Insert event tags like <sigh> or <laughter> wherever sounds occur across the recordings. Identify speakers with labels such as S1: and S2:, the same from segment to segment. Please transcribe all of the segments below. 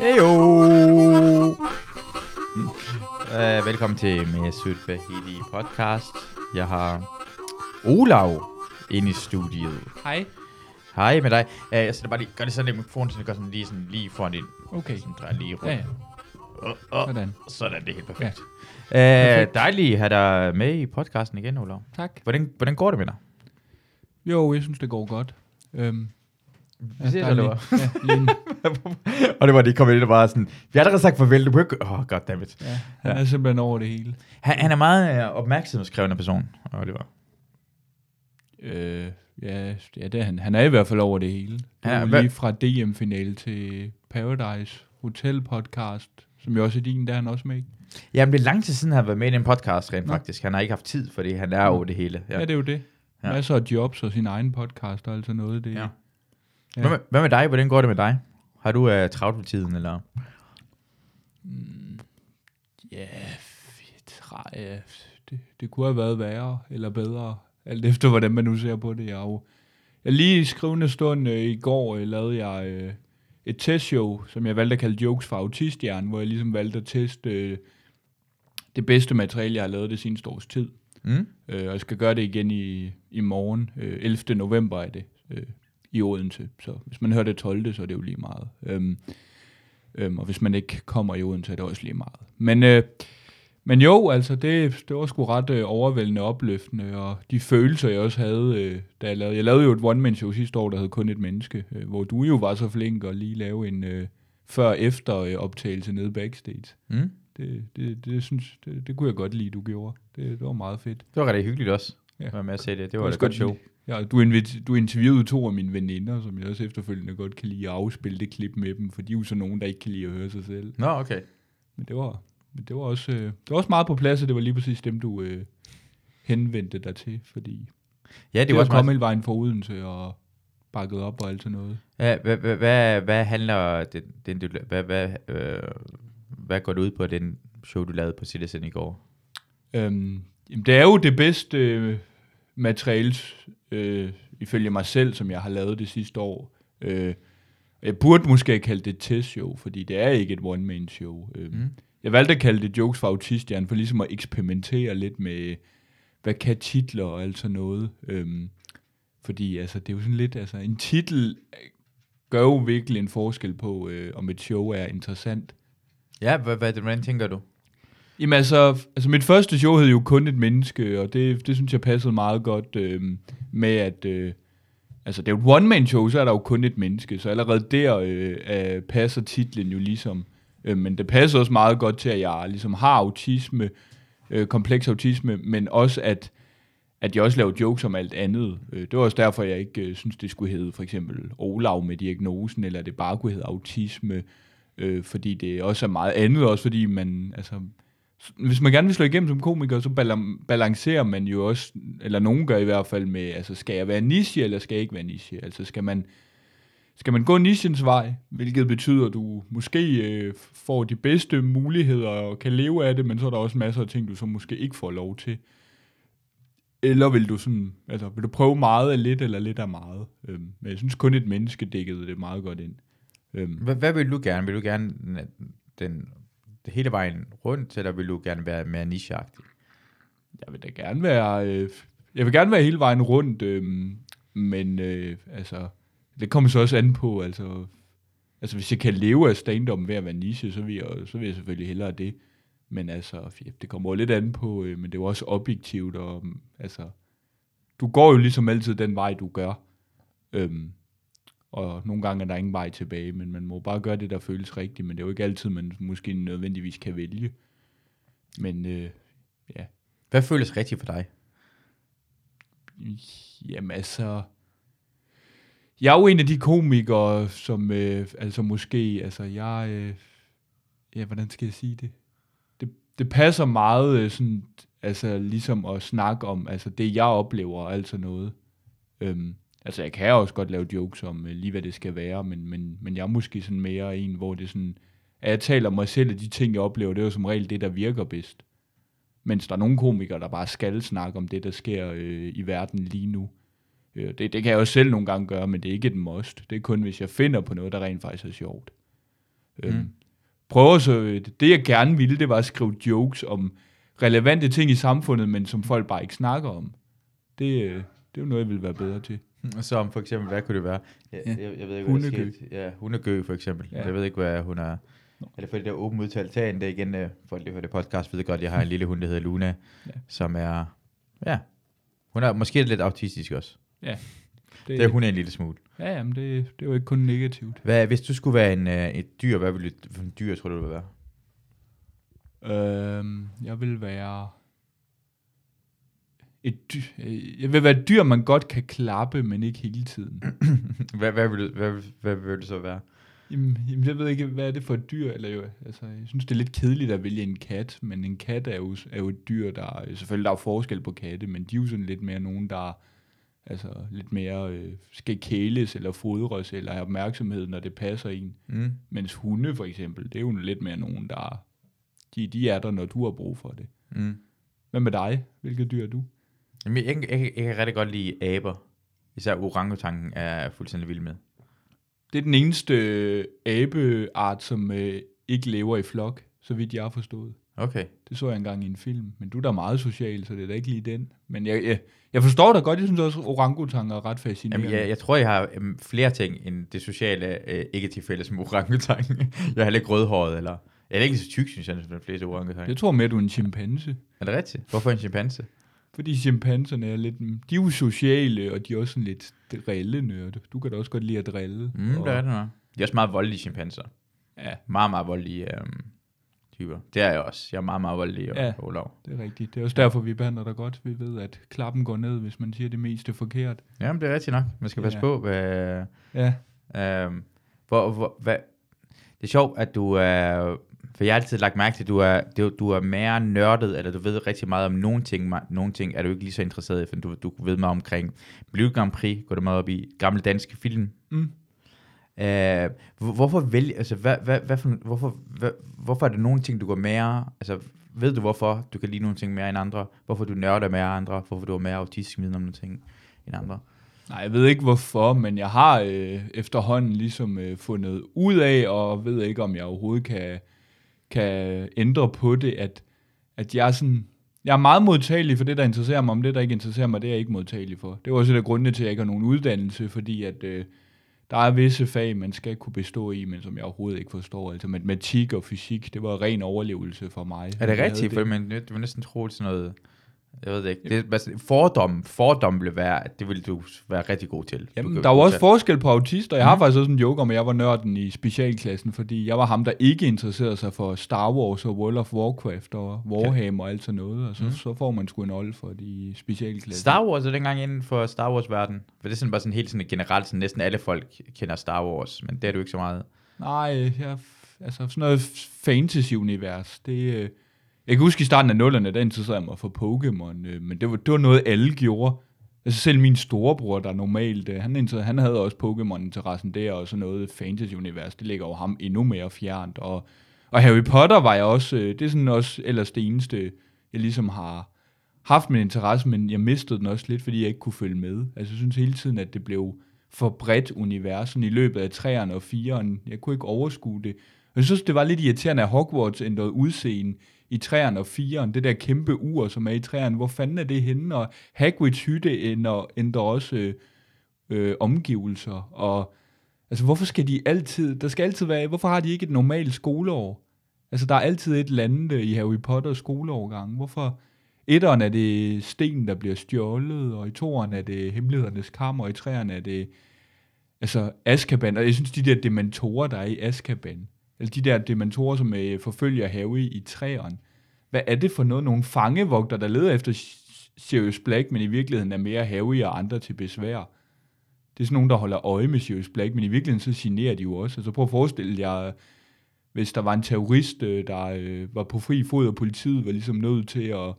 S1: Heyo! Uh, velkommen til Mesut Bahidi podcast. Jeg har Olav inde i studiet.
S2: Hej.
S1: Hej med dig. Uh, jeg sætter bare lige, gør det sådan lidt med mikrofonen, så det går sådan lige, sådan lige foran din.
S2: Okay.
S1: Sådan drejer lige rundt.
S2: Ja, ja.
S1: Uh, uh,
S2: Sådan.
S1: sådan, det er helt perfekt.
S2: Ja.
S1: Uh,
S2: Perfekt.
S1: dejligt at have dig med i podcasten igen, Olav.
S2: Tak.
S1: Hvordan, hvordan går det med dig?
S2: Jo, jeg synes, det går godt. Øhm,
S1: Vi ses, eller hvad?
S2: Ja, en, <laughs>
S1: og det var de kom ind og bare sådan, vi har allerede sagt farvel, du ikke... Åh, oh, goddammit.
S2: ja, han er simpelthen over det hele.
S1: Han, han er meget øh, opmærksomhedskrævende person, Oliver.
S2: Øh, ja, ja det er han. Han er i hvert fald over det hele. Det
S1: Ja,
S2: er
S1: hvad-
S2: lige fra DM-finale til Paradise Hotel podcast, som jo også er din, der er han også med i.
S1: Jamen, det er lang tid siden, han har været med i en podcast, rent
S2: Nå.
S1: faktisk. Han har ikke haft tid, fordi han er over det hele.
S2: Ja, det er jo det.
S1: Ja.
S2: Ja. Masser af jobs og sin egen podcast og alt sådan noget. Det,
S1: Ja.
S2: Ja.
S1: Hvad, med, hvad med dig? Hvordan går det med dig? Har du uh, travlt for tiden, eller?
S2: Ja, fedt. Ja, det, det kunne have været værre eller bedre, alt efter hvordan man nu ser på det. Jeg, jo, jeg lige i skrivende stund øh, i går øh, lavede jeg øh, et testshow, som jeg valgte at kalde Jokes for Autistjern, hvor jeg ligesom valgte at teste øh, det bedste materiale, jeg har lavet det seneste års tid.
S1: Mm?
S2: Øh, og jeg skal gøre det igen i, i morgen. Øh, 11. november er det øh, i Odense. Så hvis man hører det 12. så er det jo lige meget. Øhm, øhm, og hvis man ikke kommer i Odense, er det også lige meget. Men, øh, men jo, altså det, det var sgu ret øh, overvældende opløftende, og de følelser, jeg også havde, øh, da jeg lavede. Jeg lavede jo et one-man-show sidste år, der hed Kun et menneske, øh, hvor du jo var så flink at lige lave en øh, før-efter øh, optagelse nede backstage.
S1: Mm?
S2: Det, det, det, synes, det, det kunne jeg godt lide, du gjorde. Det, det var meget fedt.
S1: Det var rigtig hyggeligt også.
S2: Ja.
S1: Være med at se det. Det var et godt show.
S2: Ja, du, invit- du interviewede to af mine veninder, som jeg også efterfølgende godt kan lide at afspille det klip med dem, for de er jo så nogen, der ikke kan lide at høre sig selv.
S1: Nå, okay.
S2: Men det var, men det var, også, øh, det var også meget på plads, og det var lige præcis dem, du øh, henvendte dig til, fordi
S1: Ja,
S2: det,
S1: det var også
S2: kommet hele vejen fra Odense og bakket op og alt sådan noget.
S1: Ja, hvad, hvad, hvad, hvad handler den, den du, hvad, hvad, øh, hvad går det ud på, den show, du lavede på Citizen i går?
S2: Øhm, jamen, det er jo det bedste øh, materiale, øh, ifølge mig selv, som jeg har lavet det sidste år. Øh, jeg burde måske kaldt det et testshow, fordi det er ikke et one-man-show. Øh,
S1: Mm.
S2: Jeg valgte at kalde det Jokes for Autistjern, for ligesom at eksperimentere lidt med, hvad kan titler og alt sådan noget. Øhm, fordi altså, det er jo sådan lidt, altså en titel gør jo virkelig en forskel på, øh, om et show er interessant.
S1: Ja, hvad, hvad, hvordan tænker du?
S2: Jamen altså, altså mit første show hed jo kun et menneske, og det, det synes jeg passede meget godt øh, med, at øh, altså det er jo et one-man-show, så er der jo kun et menneske, så allerede der øh, øh, passer titlen jo ligesom. Øh, men det passer også meget godt til, at jeg ligesom har autisme, øh, kompleks autisme, men også at, at jeg også laver jokes om alt andet. Øh, det var også derfor, jeg ikke øh, synes, det skulle hedde for eksempel Olav med diagnosen, eller det bare kunne hedde autisme, øh, fordi det også er meget andet, også fordi man, altså, hvis man gerne vil slå igennem som komiker, så bal- balancerer man jo også, eller nogen gør i hvert fald med, altså skal jeg være niche, eller skal jeg ikke være niche? Altså skal man, skal man gå nichens vej, hvilket betyder, at du måske øh, får de bedste muligheder og kan leve af det, men så er der også masser af ting, du så måske ikke får lov til. Eller vil du sådan, altså vil du prøve meget af lidt, eller lidt af meget? Øhm, men jeg synes kun et menneske dækkede det meget godt ind. Øhm,
S1: Hvad, hvad vil du gerne? Vil du gerne den, hele vejen rundt, eller vil du gerne være mere nicheagtig?
S2: Jeg vil da gerne være, øh, jeg vil gerne være hele vejen rundt, øh, men øh, altså, det kommer så også an på, altså, altså hvis jeg kan leve af stand ved at være niche, så vil jeg, så vil jeg selvfølgelig hellere det. Men altså, det kommer jo lidt an på, øh, men det er jo også objektivt, og altså, du går jo ligesom altid den vej, du gør. Øhm, og nogle gange er der ingen vej tilbage, men man må bare gøre det, der føles rigtigt, men det er jo ikke altid, man måske nødvendigvis kan vælge. Men øh, ja,
S1: Hvad føles rigtigt for dig?
S2: Jamen altså, jeg er jo en af de komikere, som øh, altså måske, altså jeg, øh, ja, hvordan skal jeg sige det? Det, det passer meget øh, sådan, altså ligesom at snakke om, altså det jeg oplever og alt sådan noget. Øhm, altså jeg kan også godt lave jokes om øh, lige hvad det skal være, men, men, men jeg er måske sådan mere en, hvor det sådan, at jeg taler om mig selv, og de ting jeg oplever, det er jo som regel det, der virker bedst. Mens der er nogle komikere, der bare skal snakke om det, der sker øh, i verden lige nu. Øh, det, det kan jeg også selv nogle gange gøre, men det er ikke et must. Det er kun, hvis jeg finder på noget, der rent faktisk er sjovt. Mm. Øhm, prøver så, det jeg gerne ville, det var at skrive jokes om relevante ting i samfundet, men som folk bare ikke snakker om. Det, øh, det er jo noget, jeg ville være bedre til. <laughs>
S1: Som for eksempel, hvad kunne det være? Jeg,
S2: Ja.
S1: jeg, jeg ved ikke, hvad der
S2: Hundegø.
S1: skete. Ja, hundegø for eksempel.
S2: Ja.
S1: Jeg ved ikke, hvad hun er. Eller for det der åben udtalt tagen, det er igen, øh, folk der hører det podcast, ved godt, jeg har en lille hund, der hedder Luna,
S2: Ja.
S1: ja. som er, ja, hun er måske lidt autistisk også.
S2: Ja.
S1: Det, det er hun er en lille smule.
S2: Ja, jamen det, det er jo ikke kun negativt.
S1: Hvad, hvis du skulle være en, øh, et dyr, hvad ville du, for en dyr tror du, du ville være?
S2: Øhm, jeg vil være... Et dyr, øh, jeg vil være et dyr, man godt kan klappe, men ikke hele tiden. <clears throat>
S1: hvad, hvad, vil hvad, hvad, vil du så være?
S2: Jamen, jamen, jeg ved ikke, hvad er det for et dyr? Eller jo, altså, jeg synes, det er lidt kedeligt at vælge en kat, men en kat er jo, er jo et dyr, der... Selvfølgelig der er forskel på katte, men de er jo sådan lidt mere nogen, der altså, lidt mere øh, skal kæles eller fodres eller have opmærksomhed, når det passer en.
S1: Mm.
S2: Mens hunde for eksempel, det er jo lidt mere nogen, der... De, de er der, når du har brug for det.
S1: Mm.
S2: Hvad med dig? Hvilket dyr er du?
S1: Jamen, jeg, jeg, jeg, jeg kan rigtig godt lide aber. Især orangutangen er jeg fuldstændig vild med.
S2: Det er den eneste øh, abeart, som øh, ikke lever i flok, så vidt jeg har forstået.
S1: Okay.
S2: Det så jeg engang i en film. Men du er da meget social, så det er da ikke lige den. Men jeg, jeg, jeg forstår dig godt. Jeg synes også, at orangutanger er ret fascinerende.
S1: Jamen, jeg, jeg tror, jeg har øhm, flere ting end det sociale, øh, ikke til fælles med orangutangen. <laughs> jeg er heller ikke rødhåret, eller... Jeg er ikke så tyk, synes jeg, som de fleste orangutange.
S2: jeg tror mere, du er en chimpanse.
S1: Er det rigtigt? Hvorfor en chimpanse?
S2: Fordi chimpanserne er lidt... De er jo sociale, og de er også sådan lidt drillende. Du kan da også godt lide at drille.
S1: Mm,
S2: og,
S1: det er det nok. De er også meget voldelige chimpanser.
S2: Ja,
S1: Meget, meget voldelige øhm, typer. Det er jeg også. Jeg er meget, meget voldelig og
S2: Ja.
S1: Olav.
S2: det er rigtigt. Det er også derfor, vi behandler dig godt. Vi ved, at klappen går ned, hvis man siger det meste forkert.
S1: Jamen, det er rigtigt nok. Man skal passe
S2: Ja.
S1: på, hvad...
S2: Ja,
S1: Øhm, hvor, hvor, hvad, det er sjovt, at du er... For jeg har altid lagt mærke til, at du er, du, er mere nørdet, eller du ved rigtig meget om nogle ting. Nogle ting er du ikke lige så interesseret i, for du, du ved meget omkring Blue Grand Prix, går du meget op i, gamle danske film.
S2: Mm.
S1: Øh, hvor- hvorfor vælge, altså, hvad, hvad, hvad for, hvorfor, hvad, hvorfor er det nogle ting, du går mere, altså, ved du hvorfor du kan lide nogle ting mere end andre? Hvorfor du nørder mere end andre? Hvorfor du har mere autistisk viden om nogle ting end andre?
S2: Nej, jeg ved ikke hvorfor, men jeg har øh, efterhånden ligesom øh, fundet ud af, og ved ikke, om jeg overhovedet kan, kan ændre på det, at, at jeg er sådan... Jeg er meget modtagelig for det, der interesserer mig, om det, der ikke interesserer mig, det er jeg ikke modtagelig for. Det var også et af grundene til, at jeg ikke har nogen uddannelse, fordi at øh, der er visse fag, man skal kunne bestå i, men som jeg overhovedet ikke forstår. Altså matematik og fysik, det var ren overlevelse for mig.
S1: Er det rigtigt? For man, det vil næsten tro, sådan noget... Jeg ved det ikke. Det altså, fordom, fordom vil være, at det vil du være rigtig god til. Du
S2: Jamen,
S1: kan-
S2: der er jo
S1: du
S2: også forskel på autister. Jeg har
S1: Mhm.
S2: faktisk også en joke om, at jeg var nørden i specialklassen, fordi jeg var ham, der ikke interesserede sig for Star Wars og World of Warcraft og Warhammer og alt sådan noget. Og så,
S1: Mhm.
S2: så får man sgu en old for det i specialklassen.
S1: Star Wars er dengang inden for Star Wars-verden. For det er sådan bare sådan helt sådan generelt, sådan næsten alle folk kender Star Wars, men det er du ikke så meget.
S2: Nej, jeg, altså sådan noget fantasy-univers, det... øh, jeg kan huske i starten af nullerne, der interesserede jeg mig for Pokémon, øh, men det var, det var noget, alle gjorde. Altså selv min storebror, der normalt, øh, han, han havde også Pokémon-interessen der, og sådan noget fantasy-univers, det ligger jo ham endnu mere fjernt. Og, og Harry Potter var jeg også, øh, det er sådan også ellers det eneste, jeg ligesom har haft min interesse, men jeg mistede den også lidt, fordi jeg ikke kunne følge med. Altså jeg synes hele tiden, at det blev for bredt universen i løbet af 3'eren og 4'eren. Jeg kunne ikke overskue det. Jeg synes, det var lidt irriterende, at Hogwarts ændrede udseende i 3'eren og 4'eren. Det der kæmpe ur, som er i 3'eren. Hvor fanden er det henne? Og Hagrids hytte ændrer, ændrer også øh, øh, omgivelser. Og altså, hvorfor skal de altid... Der skal altid være... Hvorfor har de ikke et normalt skoleår? Altså, der er altid et eller andet øh, i Harry Potter skoleårgang. Hvorfor... Etteren er det sten, der bliver stjålet, og i toeren er det hemmelighedernes kammer, og i treeren er det altså Askaban. Og jeg synes, de der dementorer, der er i Askaban, eller de der dementorer, som øh, forfølger Harry i træerne. hvad er det for noget? Nogle fangevogter, der leder efter Sirius Black, men i virkeligheden er mere Harry og andre til besvær. Det er sådan nogen, der holder øje med Sirius Black, men i virkeligheden så generer de jo også. Altså prøv at forestille jer, hvis der var en terrorist, øh, der øh, var på fri fod, og politiet var ligesom nødt til at,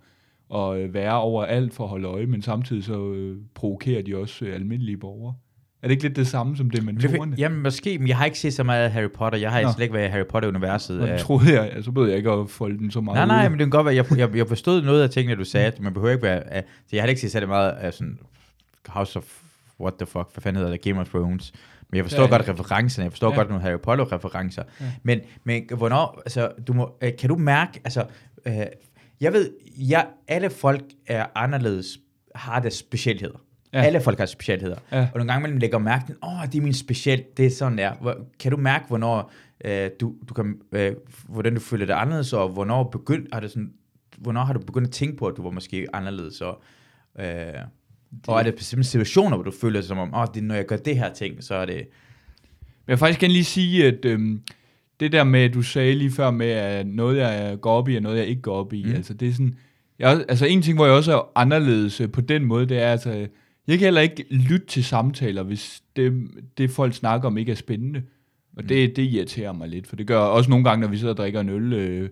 S2: at øh, være overalt for at holde øje, men samtidig så øh, provokerer de også øh, almindelige borgere. Er det ikke lidt det samme som dementorerne?
S1: Jamen måske, men jeg har ikke set så meget af Harry Potter. Jeg har
S2: Nå.
S1: slet ikke været i Harry Potter-universet.
S2: Og
S1: øh.
S2: det troede jeg, altså, så ved jeg ikke at folde den så meget
S1: Nej,
S2: ud.
S1: nej, men det kan godt være, jeg, jeg, jeg forstod noget af tingene, du sagde. Man behøver ikke være... Uh, jeg har ikke set særlig meget af sådan House of... What the fuck? Hvad fanden hedder det? Game of Thrones. Men jeg forstår
S2: Ja,
S1: ja, godt referencerne, jeg forstår
S2: Ja.
S1: godt nogle Harry Potter-referencer.
S2: Ja.
S1: Men, men hvornår, altså, du må, øh, kan du mærke, altså, øh, jeg ved, jeg, alle folk er anderledes, har deres specialheder.
S2: Ja.
S1: Alle folk har specialheder.
S2: Ja.
S1: Og nogle gange man lægger mærke til, åh, det er min special, det er sådan der. Hvor, kan du mærke, hvornår øh, du, du kan, øh, hvordan du føler dig anderledes, og hvornår, begynd, har det sådan, hvornår har du begyndt at tænke på, at du var måske anderledes, og, øh, og er det bestemte situationer, hvor du føler det som om, åh, det, er, når jeg gør det her ting, så er det,
S2: Men jeg vil faktisk gerne lige sige, at øhm, det der med, du sagde lige før med, at noget jeg går op i, og noget jeg ikke går op i, mm.
S1: Mm.
S2: altså det er sådan, jeg, altså en ting, hvor jeg også er anderledes øh, på den måde, det er altså, jeg kan heller ikke lytte til samtaler, hvis det, det folk snakker om ikke er spændende. Og det, det irriterer mig lidt, for det gør også nogle gange, når vi sidder og drikker en øl øh,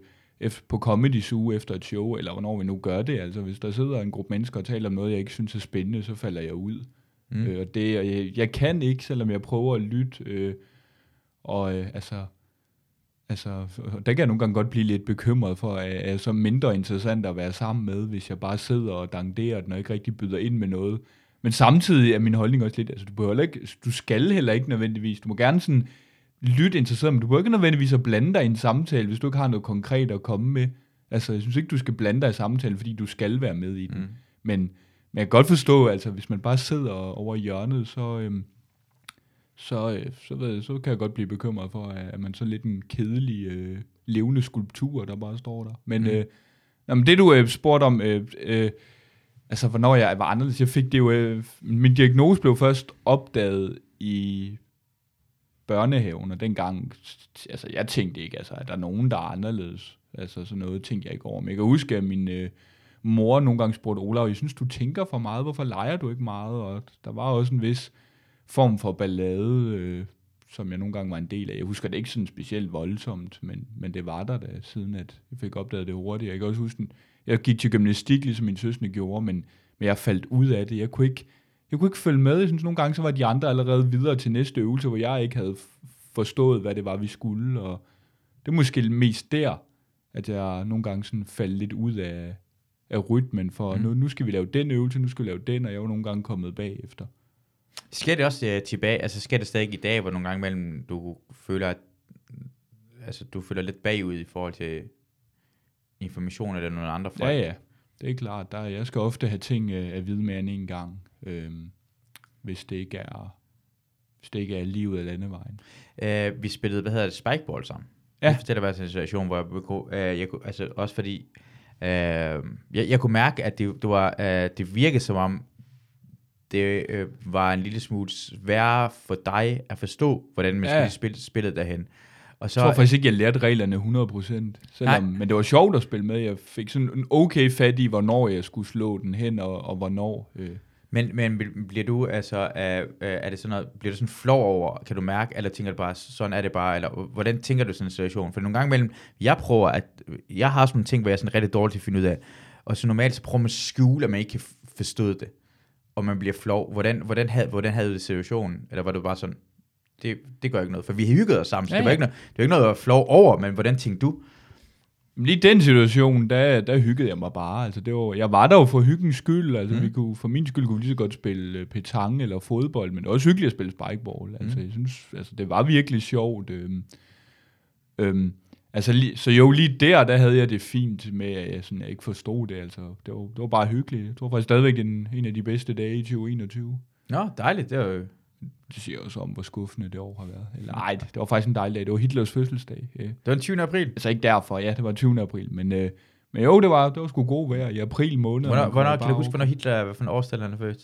S2: på Comedy Zoo efter et show, eller hvornår vi nu gør det. Altså hvis der sidder en gruppe mennesker og taler om noget, jeg ikke synes er spændende, så falder jeg ud. Mm.
S1: Mm.
S2: Øh, og det, og jeg, jeg kan ikke, selvom jeg prøver at lytte. Øh, og øh, altså, altså, der kan jeg nogle gange godt blive lidt bekymret for, at jeg er så mindre interessant at være sammen med, hvis jeg bare sidder og danderer den, og ikke rigtig byder ind med noget. Men samtidig er min holdning også lidt, altså du, behøver ikke, du skal heller ikke nødvendigvis, du må gerne sådan lytte interesseret, men du behøver ikke nødvendigvis at blande dig i en samtale, hvis du ikke har noget konkret at komme med. Altså, jeg synes ikke, du skal blande dig i samtalen, fordi du skal være med i den. Mm. Men, men jeg kan godt forstå, altså, hvis man bare sidder over i hjørnet, så, øhm, så, øh, så, ved så kan jeg godt blive bekymret for, at, at man så lidt en kedelig, øh, levende skulptur, der bare står der. Men, mm. Øh, nå, men det du øh, spurgte om, øh, øh, altså hvornår jeg var anderledes, jeg fik det jo, øh, min diagnose blev først opdaget i børnehaven, og dengang, altså jeg tænkte ikke, altså, at der er nogen, der er anderledes. Altså sådan noget tænkte jeg ikke over. Men jeg kan huske, at min øh, mor nogle gange spurgte Olav, jeg synes, du tænker for meget, hvorfor leger du ikke meget? Og der var også en vis form for ballade, øh, som jeg nogle gange var en del af. Jeg husker det ikke sådan specielt voldsomt, men, men det var der da, siden at jeg fik opdaget det hurtigt. Jeg kan også huske, jeg gik til gymnastik, ligesom min søsne gjorde, men, men jeg faldt ud af det. Jeg kunne ikke, jeg kunne ikke følge med. Jeg synes nogle gange, så var de andre allerede videre til næste øvelse, hvor jeg ikke havde forstået, hvad det var, vi skulle. Og det er måske mest der, at jeg nogle gange sådan faldt lidt ud af, af rytmen, for mm. Nu, nu skal vi lave den øvelse, nu skal vi lave den, og jeg var nogle gange kommet bagefter.
S1: Sker det også uh, tilbage, altså sker det stadig i dag, hvor nogle gange mellem du føler, at altså, du føler lidt bagud i forhold til information eller nogle andre folk?
S2: Ja, ja, det er klart. Der, jeg skal ofte have ting øh, at vide mere end en gang, øhm, hvis det ikke er hvis det ikke er livet af landevejen.
S1: Uh, vi spillede, hvad hedder det, spikeball sammen.
S2: Ja.
S1: Jeg fortæller bare en situation, hvor jeg, uh, jeg kunne, altså også fordi, uh, jeg, jeg kunne mærke, at det, det, var, uh, det virkede som om, det uh, var en lille smule sværere for dig at forstå, hvordan man
S2: ja.
S1: skulle spille spillet derhen. Og
S2: Så jeg tror faktisk ikke, jeg lærte reglerne 100%. Selvom,
S1: Nej.
S2: men det var sjovt at spille med. Jeg fik sådan en okay fat i, hvornår jeg skulle slå den hen, og, og hvornår. Øh.
S1: Men, men bl- bliver du altså, uh, er det sådan noget, bliver du sådan flov over, kan du mærke, eller tænker du bare, sådan er det bare, eller hvordan tænker du sådan en situation? For nogle gange imellem, jeg prøver at, jeg har sådan nogle ting, hvor jeg er sådan rigtig dårlig til at finde ud af, og så normalt så prøver man at skjule, at man ikke kan forstå det, og man bliver flov. Hvordan, hvordan, havde, hvordan havde du det situationen? Eller var du bare sådan, det, det gør ikke noget, for vi har hygget os sammen, så
S2: Ja,
S1: det, var
S2: ja.
S1: ikke noget, det var ikke noget, var flov over, men hvordan tænkte du?
S2: Men lige i den situation, der, der hyggede jeg mig bare. Altså, det var, jeg var der jo for hyggens skyld. Altså, mm. Vi kunne, for min skyld kunne vi lige så godt spille øh, petanque eller fodbold, men det var også hyggeligt at spille spikeball. Altså,
S1: Mm.
S2: jeg synes, altså, det var virkelig sjovt. Øhm, øhm, altså, lige, så jo, lige der, der havde jeg det fint med, at jeg, sådan, jeg ikke forstod det. Altså, det, var, det var bare hyggeligt. Jeg tror faktisk stadigvæk, en, en af de bedste dage i 2021.
S1: Nå, dejligt, det var jo,
S2: Det siger også om, hvor skuffende det år har været. Eller, ej, det var faktisk en dejlig dag. Det var Hitlers fødselsdag. Øh,
S1: det var den 20. april.
S2: Altså ikke derfor, ja, det var 20. april, men, øh, men jo, det var, det var sgu god vejr i april måned.
S1: Hvornår, hvornår kan du huske, hvornår Hitler, hvad for en årstal han er født?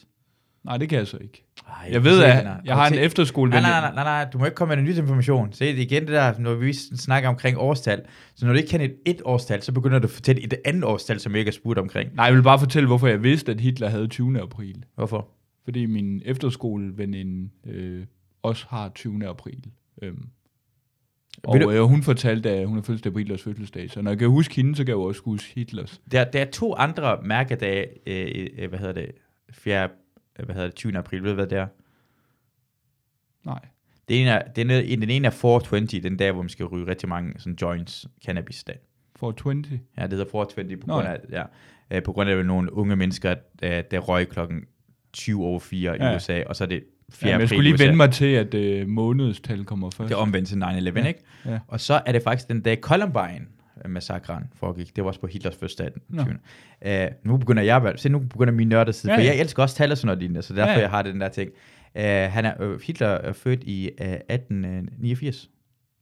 S2: Nej, det kan jeg så ikke.
S1: Ej,
S2: Jeg ved, at
S1: nej,
S2: jeg har en efterskole.
S1: Nej, nej, nej, nej, nej, du må ikke komme med en nyt information. Se, det er igen det der, når vi snakker omkring årstal. Så når du ikke kender et, et årstal, så begynder du at fortælle et andet årstal, som jeg ikke har spurgt omkring.
S2: Nej, jeg vil bare fortælle, hvorfor jeg vidste, at Hitler havde 20. april.
S1: Hvorfor?
S2: Fordi min efterskoleveninde øh, også har 20. april. Øhm, og
S1: du-
S2: øh, hun fortalte, at hun har fødselsdag på Hitlers fødselsdag. Så når jeg kan huske hende, så kan jeg også huske Hitlers.
S1: Der, der er to andre mærkedage, øh, øh, hvad hedder det, 4. øh, hvad hedder det, 20. april, ved du hvad det er?
S2: Nej.
S1: Det ene er, den, er, den ene er 420, den dag, hvor man skal ryge rigtig mange sådan joints, cannabis dag.
S2: For 20.
S1: Ja, det hedder 420 på grund
S2: ja.
S1: af, ja, øh, på grund af nogle unge mennesker, øh, der røg klokken 20 over 4 i
S2: Ja, ja.
S1: USA, og så er det 4.
S2: Ja, jeg skulle lige vende mig til, at øh, månedstal kommer først.
S1: Det er omvendt til 9-11,
S2: Ja,
S1: ikke?
S2: ja.
S1: Og så er det faktisk den dag Columbine-massakren foregik. Det var også på Hitlers den
S2: Nå.
S1: 20. Uh, nu begynder jeg, se nu begynder min nørde side,
S2: Ja,
S1: for
S2: ja.
S1: jeg elsker også tal og sådan noget lignende, så derfor
S2: Ja, ja.
S1: jeg har den der ting. Uh, han er, uh, Hitler er født i uh, 1889,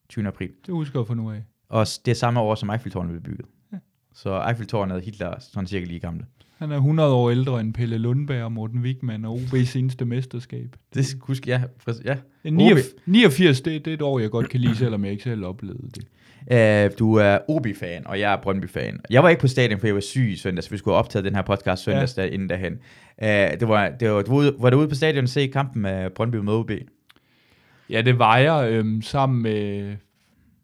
S1: 20. april.
S2: Det husker jeg for nu af.
S1: Og det er samme år, som Eiffeltårnet blev bygget.
S2: Ja.
S1: Så Eiffeltårnet og Hitler er sådan cirka lige gamle.
S2: Han er 100 år ældre end Pelle Lundberg og Morten Wigman og OB's seneste mesterskab.
S1: Det skal huske, ja. ja.
S2: Ja, 89, 89 det, det er et år, jeg godt kan lide, selvom jeg ikke selv oplevede det.
S1: Uh, du er OB-fan, og jeg er Brøndby-fan. Jeg var ikke på stadion, for jeg var syg i søndags. Vi skulle have optaget den her podcast søndags ja. inden derhen. Uh, det var, det var, du var du ude på stadion og se kampen med Brøndby mod OB?
S2: Ja, det var jeg øhm, sammen, med,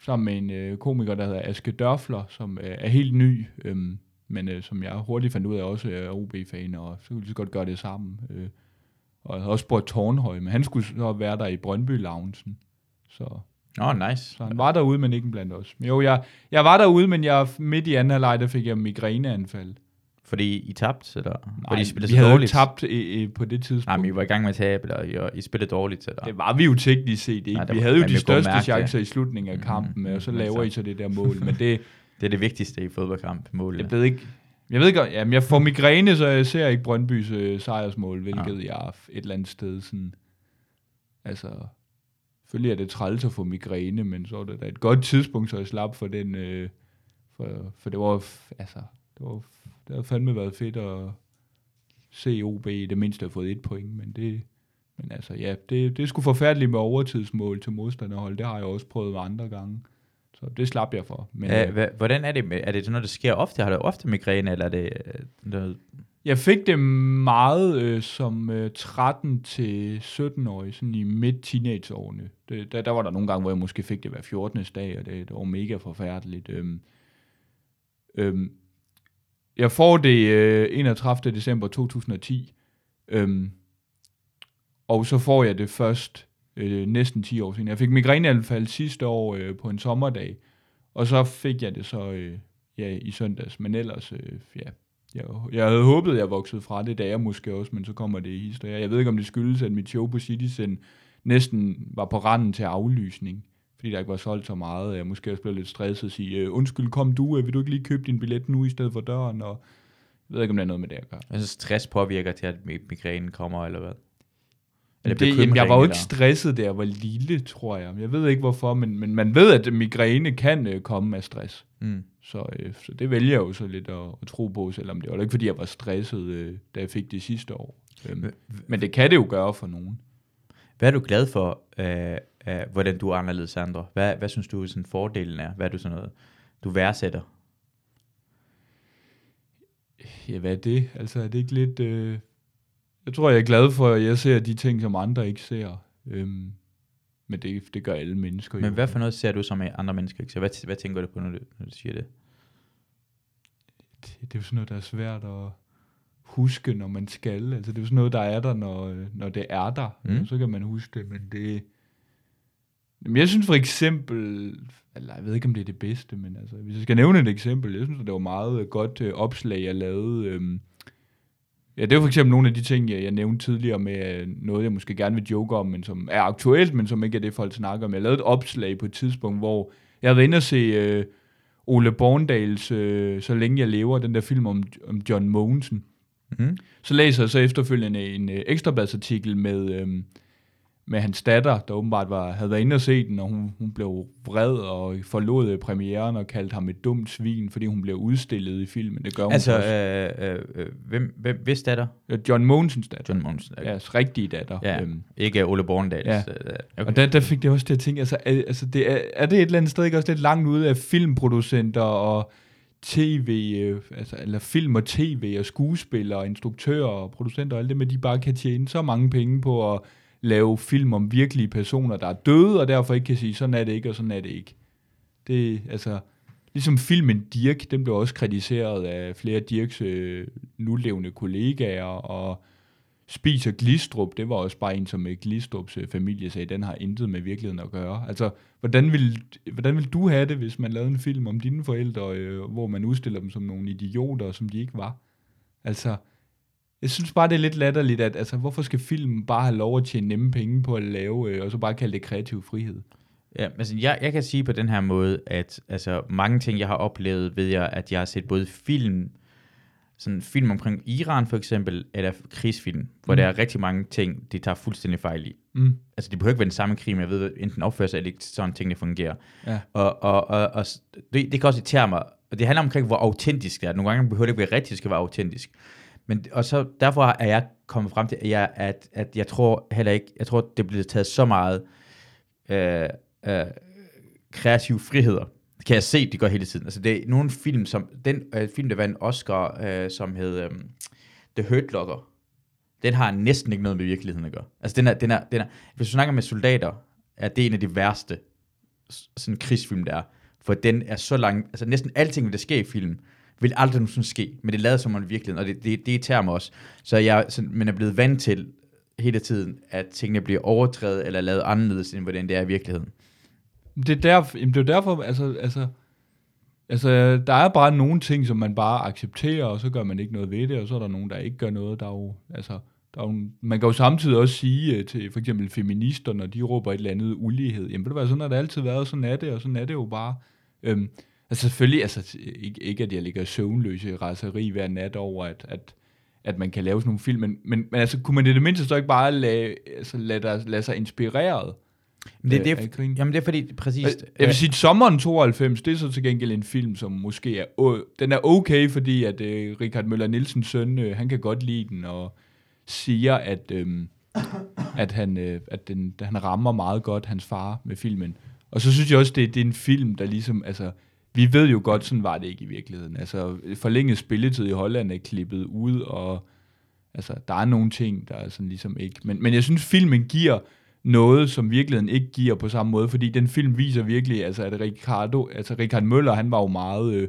S2: sammen med en øh, komiker, der hedder Aske Dørfler, som øh, er helt ny, øhm, men øh, som jeg hurtigt fandt ud af også er OB-fan, og så kunne vi så godt gøre det sammen. Øh, og jeg havde også spurgt Tornhøj, men han skulle så være der i Brøndby-loungen. Så,
S1: Åh, oh, nice.
S2: så han var derude, men ikke blandt os. Men jo, jeg, jeg var derude, men jeg, midt i anden halvleg, der fik jeg migræneanfald.
S1: Fordi I tabte, eller?
S2: Nej,
S1: Fordi I spillede
S2: vi havde jo
S1: dårligt?
S2: tabt i, i, på det tidspunkt.
S1: Nej, men I var i gang med at tabe, eller I, I spillede dårligt, eller?
S2: Det var vi jo teknisk set ikke.
S1: Nej, det
S2: vi
S1: var-
S2: havde jo de største
S1: mærke det.
S2: chancer i slutningen af kampen,
S1: Mhm,
S2: og så
S1: mhm,
S2: laver I så det der mål. Men det,
S1: Det er det vigtigste i fodboldkamp, målene.
S2: jeg ved ikke... Jeg ved godt, jamen jeg får migræne, så jeg ser ikke Brøndbys øh, sejrsmål, hvilket jeg er et eller andet sted sådan... Altså, selvfølgelig er det træls at få migræne, men så er det da et godt tidspunkt, så jeg slap for den... Øh, for, for det var, altså, det var, det har fandme været fedt at se OB i det mindste have fået et point, men det, men altså, ja, det, det er sgu forfærdeligt med overtidsmål til modstanderhold. Det har jeg også prøvet andre gange. Så det slap jeg for. Men,
S1: Ja,
S2: øh,
S1: hvordan er det? Med, er det sådan noget, der sker ofte? Har du ofte migræne, eller er det øh, noget?
S2: Jeg fik det meget øh, som øh, 13-17-årig, sådan i midt-teenageårene. Det, der, der var der nogle gange, hvor jeg måske fik det hver 14. dag, og det, det var mega forfærdeligt. Øhm, øhm, jeg får det øh, 31. december 2010, øhm, og så får jeg det først øh, næsten 10 år siden. Jeg fik migræneanfald sidste år øh, på en sommerdag, og så fik jeg det så øh, ja, i søndags, men ellers, øh, ja, jeg, jeg havde håbet, at jeg voksede fra det, da jeg måske også, men så kommer det i historie. Jeg ved ikke, om det skyldes, at mit show på Citizen næsten var på randen til aflysning, fordi der ikke var solgt så meget. Jeg måske også blev lidt stresset og sige, øh, undskyld, kom du, øh, vil du ikke lige købe din billet nu i stedet for døren? Og jeg ved ikke, om der er noget med det at gøre.
S1: Altså stress påvirker til, at migrænen kommer, eller hvad? Eller
S2: Det, jamen, jeg var jo ikke stresset, da jeg var lille, tror jeg. Jeg ved ikke hvorfor, men, men man ved, at migræne kan øh, komme af stress.
S1: Mm.
S2: Så, øh, så det vælger jeg jo så lidt at, at tro på, selvom det var ikke, fordi jeg var stresset, øh, da jeg fik det sidste år. Øhm, men det kan det jo gøre for nogen.
S1: Hvad er du glad for, øh, øh, hvordan du er anderledes andre? Hvad, hvad synes du, sådan fordelen er? Hvad er du sådan noget, du værdsætter?
S2: Ja, hvad er det? Altså, er det ikke lidt... Øh... Jeg tror, jeg er glad for, at jeg ser de ting, som andre ikke ser. Øhm, men det, det gør alle mennesker
S1: Men
S2: jo.
S1: hvad for noget ser du, som andre mennesker ikke ser? Hvad, hvad tænker du på, når du, når du siger det?
S2: det, det er jo sådan noget, der er svært at huske, når man skal. Altså, det er jo sådan noget, der er der, når, når det er der.
S1: Mm.
S2: Så kan man huske det, men det... Men jeg synes for eksempel, eller jeg ved ikke, om det er det bedste, men altså, hvis jeg skal nævne et eksempel, jeg synes, at det var meget godt øh, opslag, jeg lavede. Øhm, ja, det var for eksempel nogle af de ting, jeg, jeg nævnte tidligere med øh, noget, jeg måske gerne vil joke om, men som er aktuelt, men som ikke er det, folk snakker om. Jeg lavede et opslag på et tidspunkt, hvor jeg havde inde og se øh, Ole Borndals øh, Så længe jeg lever, den der film om, om John Mogensen.
S1: Mm.
S2: Så læser jeg så efterfølgende en øh, ekstrabladsartikel med, øh, med hans datter, der åbenbart var, havde været inde og se den, og hun, hun blev vred og forlod øh, premieren og kaldte ham et dumt svin, fordi hun blev udstillet i filmen. Det gør hun
S1: Altså,
S2: også.
S1: øh, øh, øh, hvem, hvem, hvis datter?
S2: John Mogensens datter.
S1: John Monsen.
S2: Ja, hans rigtige datter.
S1: Ja,
S2: Øhm,
S1: ikke Ole Borndals.
S2: Ja.
S1: øh,
S2: Okay.
S1: Okay.
S2: Og der, der fik det også det at tænke, altså, er, altså det er, er det et eller andet sted ikke også lidt langt ude af filmproducenter og tv, altså, eller film og tv og skuespillere og instruktører og producenter og alt det med, de bare kan tjene så mange penge på at lave film om virkelige personer, der er døde, og derfor ikke kan sige, sådan er det ikke, og sådan er det ikke. Det, altså, ligesom filmen Dirk, den blev også kritiseret af flere Dirks øh, nulevende kollegaer, og Spis og Glistrup, det var også bare en, som øh, Glistrups øh, familie sagde, den har intet med virkeligheden at gøre. Altså, hvordan vil, hvordan vil du have det, hvis man lavede en film om dine forældre, øh, hvor man udstiller dem som nogle idioter, som de ikke var? Altså, jeg synes bare, det er lidt latterligt, at altså, hvorfor skal filmen bare have lov at tjene nemme penge på at lave, øh, og så bare kalde det kreativ frihed?
S1: Ja, altså jeg, jeg kan sige på den her måde, at altså, mange ting, jeg har oplevet, ved jeg, at jeg har set både film, sådan film omkring Iran for eksempel, eller krigsfilm, hvor mm. der er rigtig mange ting, de tager fuldstændig fejl i.
S2: Mm.
S1: Altså, det behøver ikke være den samme krig, men jeg ved, enten opfører sig, eller ikke sådan tingene fungerer.
S2: Ja.
S1: Og, og, og, og det, det kan også irritere mig, og det handler omkring, hvor autentisk det er. Nogle gange behøver det ikke være rigtigt, det skal være autentisk. Men, og så derfor er jeg kommet frem til, at jeg, at, at jeg tror heller ikke, jeg tror, det bliver taget så meget øh, øh, kreative friheder. Det kan jeg se, det gør hele tiden. Altså, det er nogle film, som, den øh, film, der vandt Oscar, øh, som hed øh, The Hurt Locker, den har næsten ikke noget med virkeligheden at gøre. Altså, den er, den er, den er, hvis du snakker med soldater, er det en af de værste sådan krigsfilm, der er. For den er så lang, altså næsten alting, der sker i filmen, vil aldrig nogensinde ske, men det lader som om i virkeligheden, og det, det, det irriterer mig også. Så jeg sådan, men er blevet vant til hele tiden, at tingene bliver overtrædet eller lavet anderledes, end hvordan det er i virkeligheden.
S2: Det er, derfor, jamen, det er derfor, altså, altså, altså, der er bare nogle ting, som man bare accepterer, og så gør man ikke noget ved det, og så er der nogen, der ikke gør noget. Der er jo, altså, der er jo, man kan jo samtidig også sige øh, til for eksempel feminister, når de råber et eller andet ulighed, jamen ved du hvad, sådan har det altid været, sådan er det, og sådan er det jo bare. Øhm, altså selvfølgelig, altså ikke, ikke at jeg ligger søvnløs i raseri hver nat over, at, at, at man kan lave sådan nogle film, men, men, men altså kunne man i det mindste så ikke bare lade, altså, lade, dig- lade sig inspireret
S1: Men det,
S2: øh,
S1: det, er, jamen det er fordi, præcis...
S2: Jeg, jeg vil sige, at sommeren 92, det er så til gengæld en film, som måske er, o- den er okay, fordi at øh, Richard Møller Nielsens søn, øh, han kan godt lide den, og siger, at, øh, at, han, øh, at den, han rammer meget godt hans far med filmen. Og så synes jeg også, det, det er en film, der ligesom, altså, vi ved jo godt, sådan var det ikke i virkeligheden. Altså, forlænget spilletid i Holland er klippet ud, og altså, der er nogle ting, der er sådan ligesom ikke... Men, men jeg synes, filmen giver noget, som virkeligheden ikke giver på samme måde, fordi den film viser virkelig, altså, at Ricardo, altså Richard Møller, han var jo meget... Øh,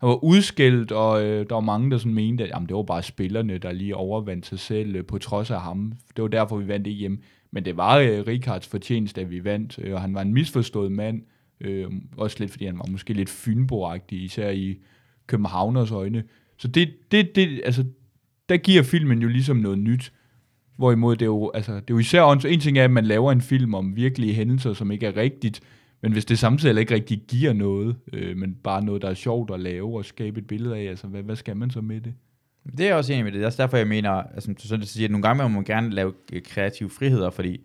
S2: han var udskældt, og øh, der var mange, der sådan mente, at jamen, det var bare spillerne, der lige overvandt sig selv øh, på trods af ham. Det var derfor, vi vandt hjem. Men det var øh, Ricards fortjeneste, at vi vandt, øh, og han var en misforstået mand. Øh, også lidt, fordi han var måske lidt fynboagtig, især i københavners øjne. Så det, det, det, altså, der giver filmen jo ligesom noget nyt. Hvorimod det er jo, altså, det er jo især, også, en ting er, at man laver en film om virkelige hændelser, som ikke er rigtigt, men hvis det samtidig heller ikke rigtig giver noget, øh, men bare noget, der er sjovt at lave og skabe et billede af, altså hvad, hvad skal man så med det?
S1: Det er jeg også enig med det. Det er også derfor, jeg mener, altså, som du sådan siger, at nogle gange må man gerne lave øh, kreative friheder, fordi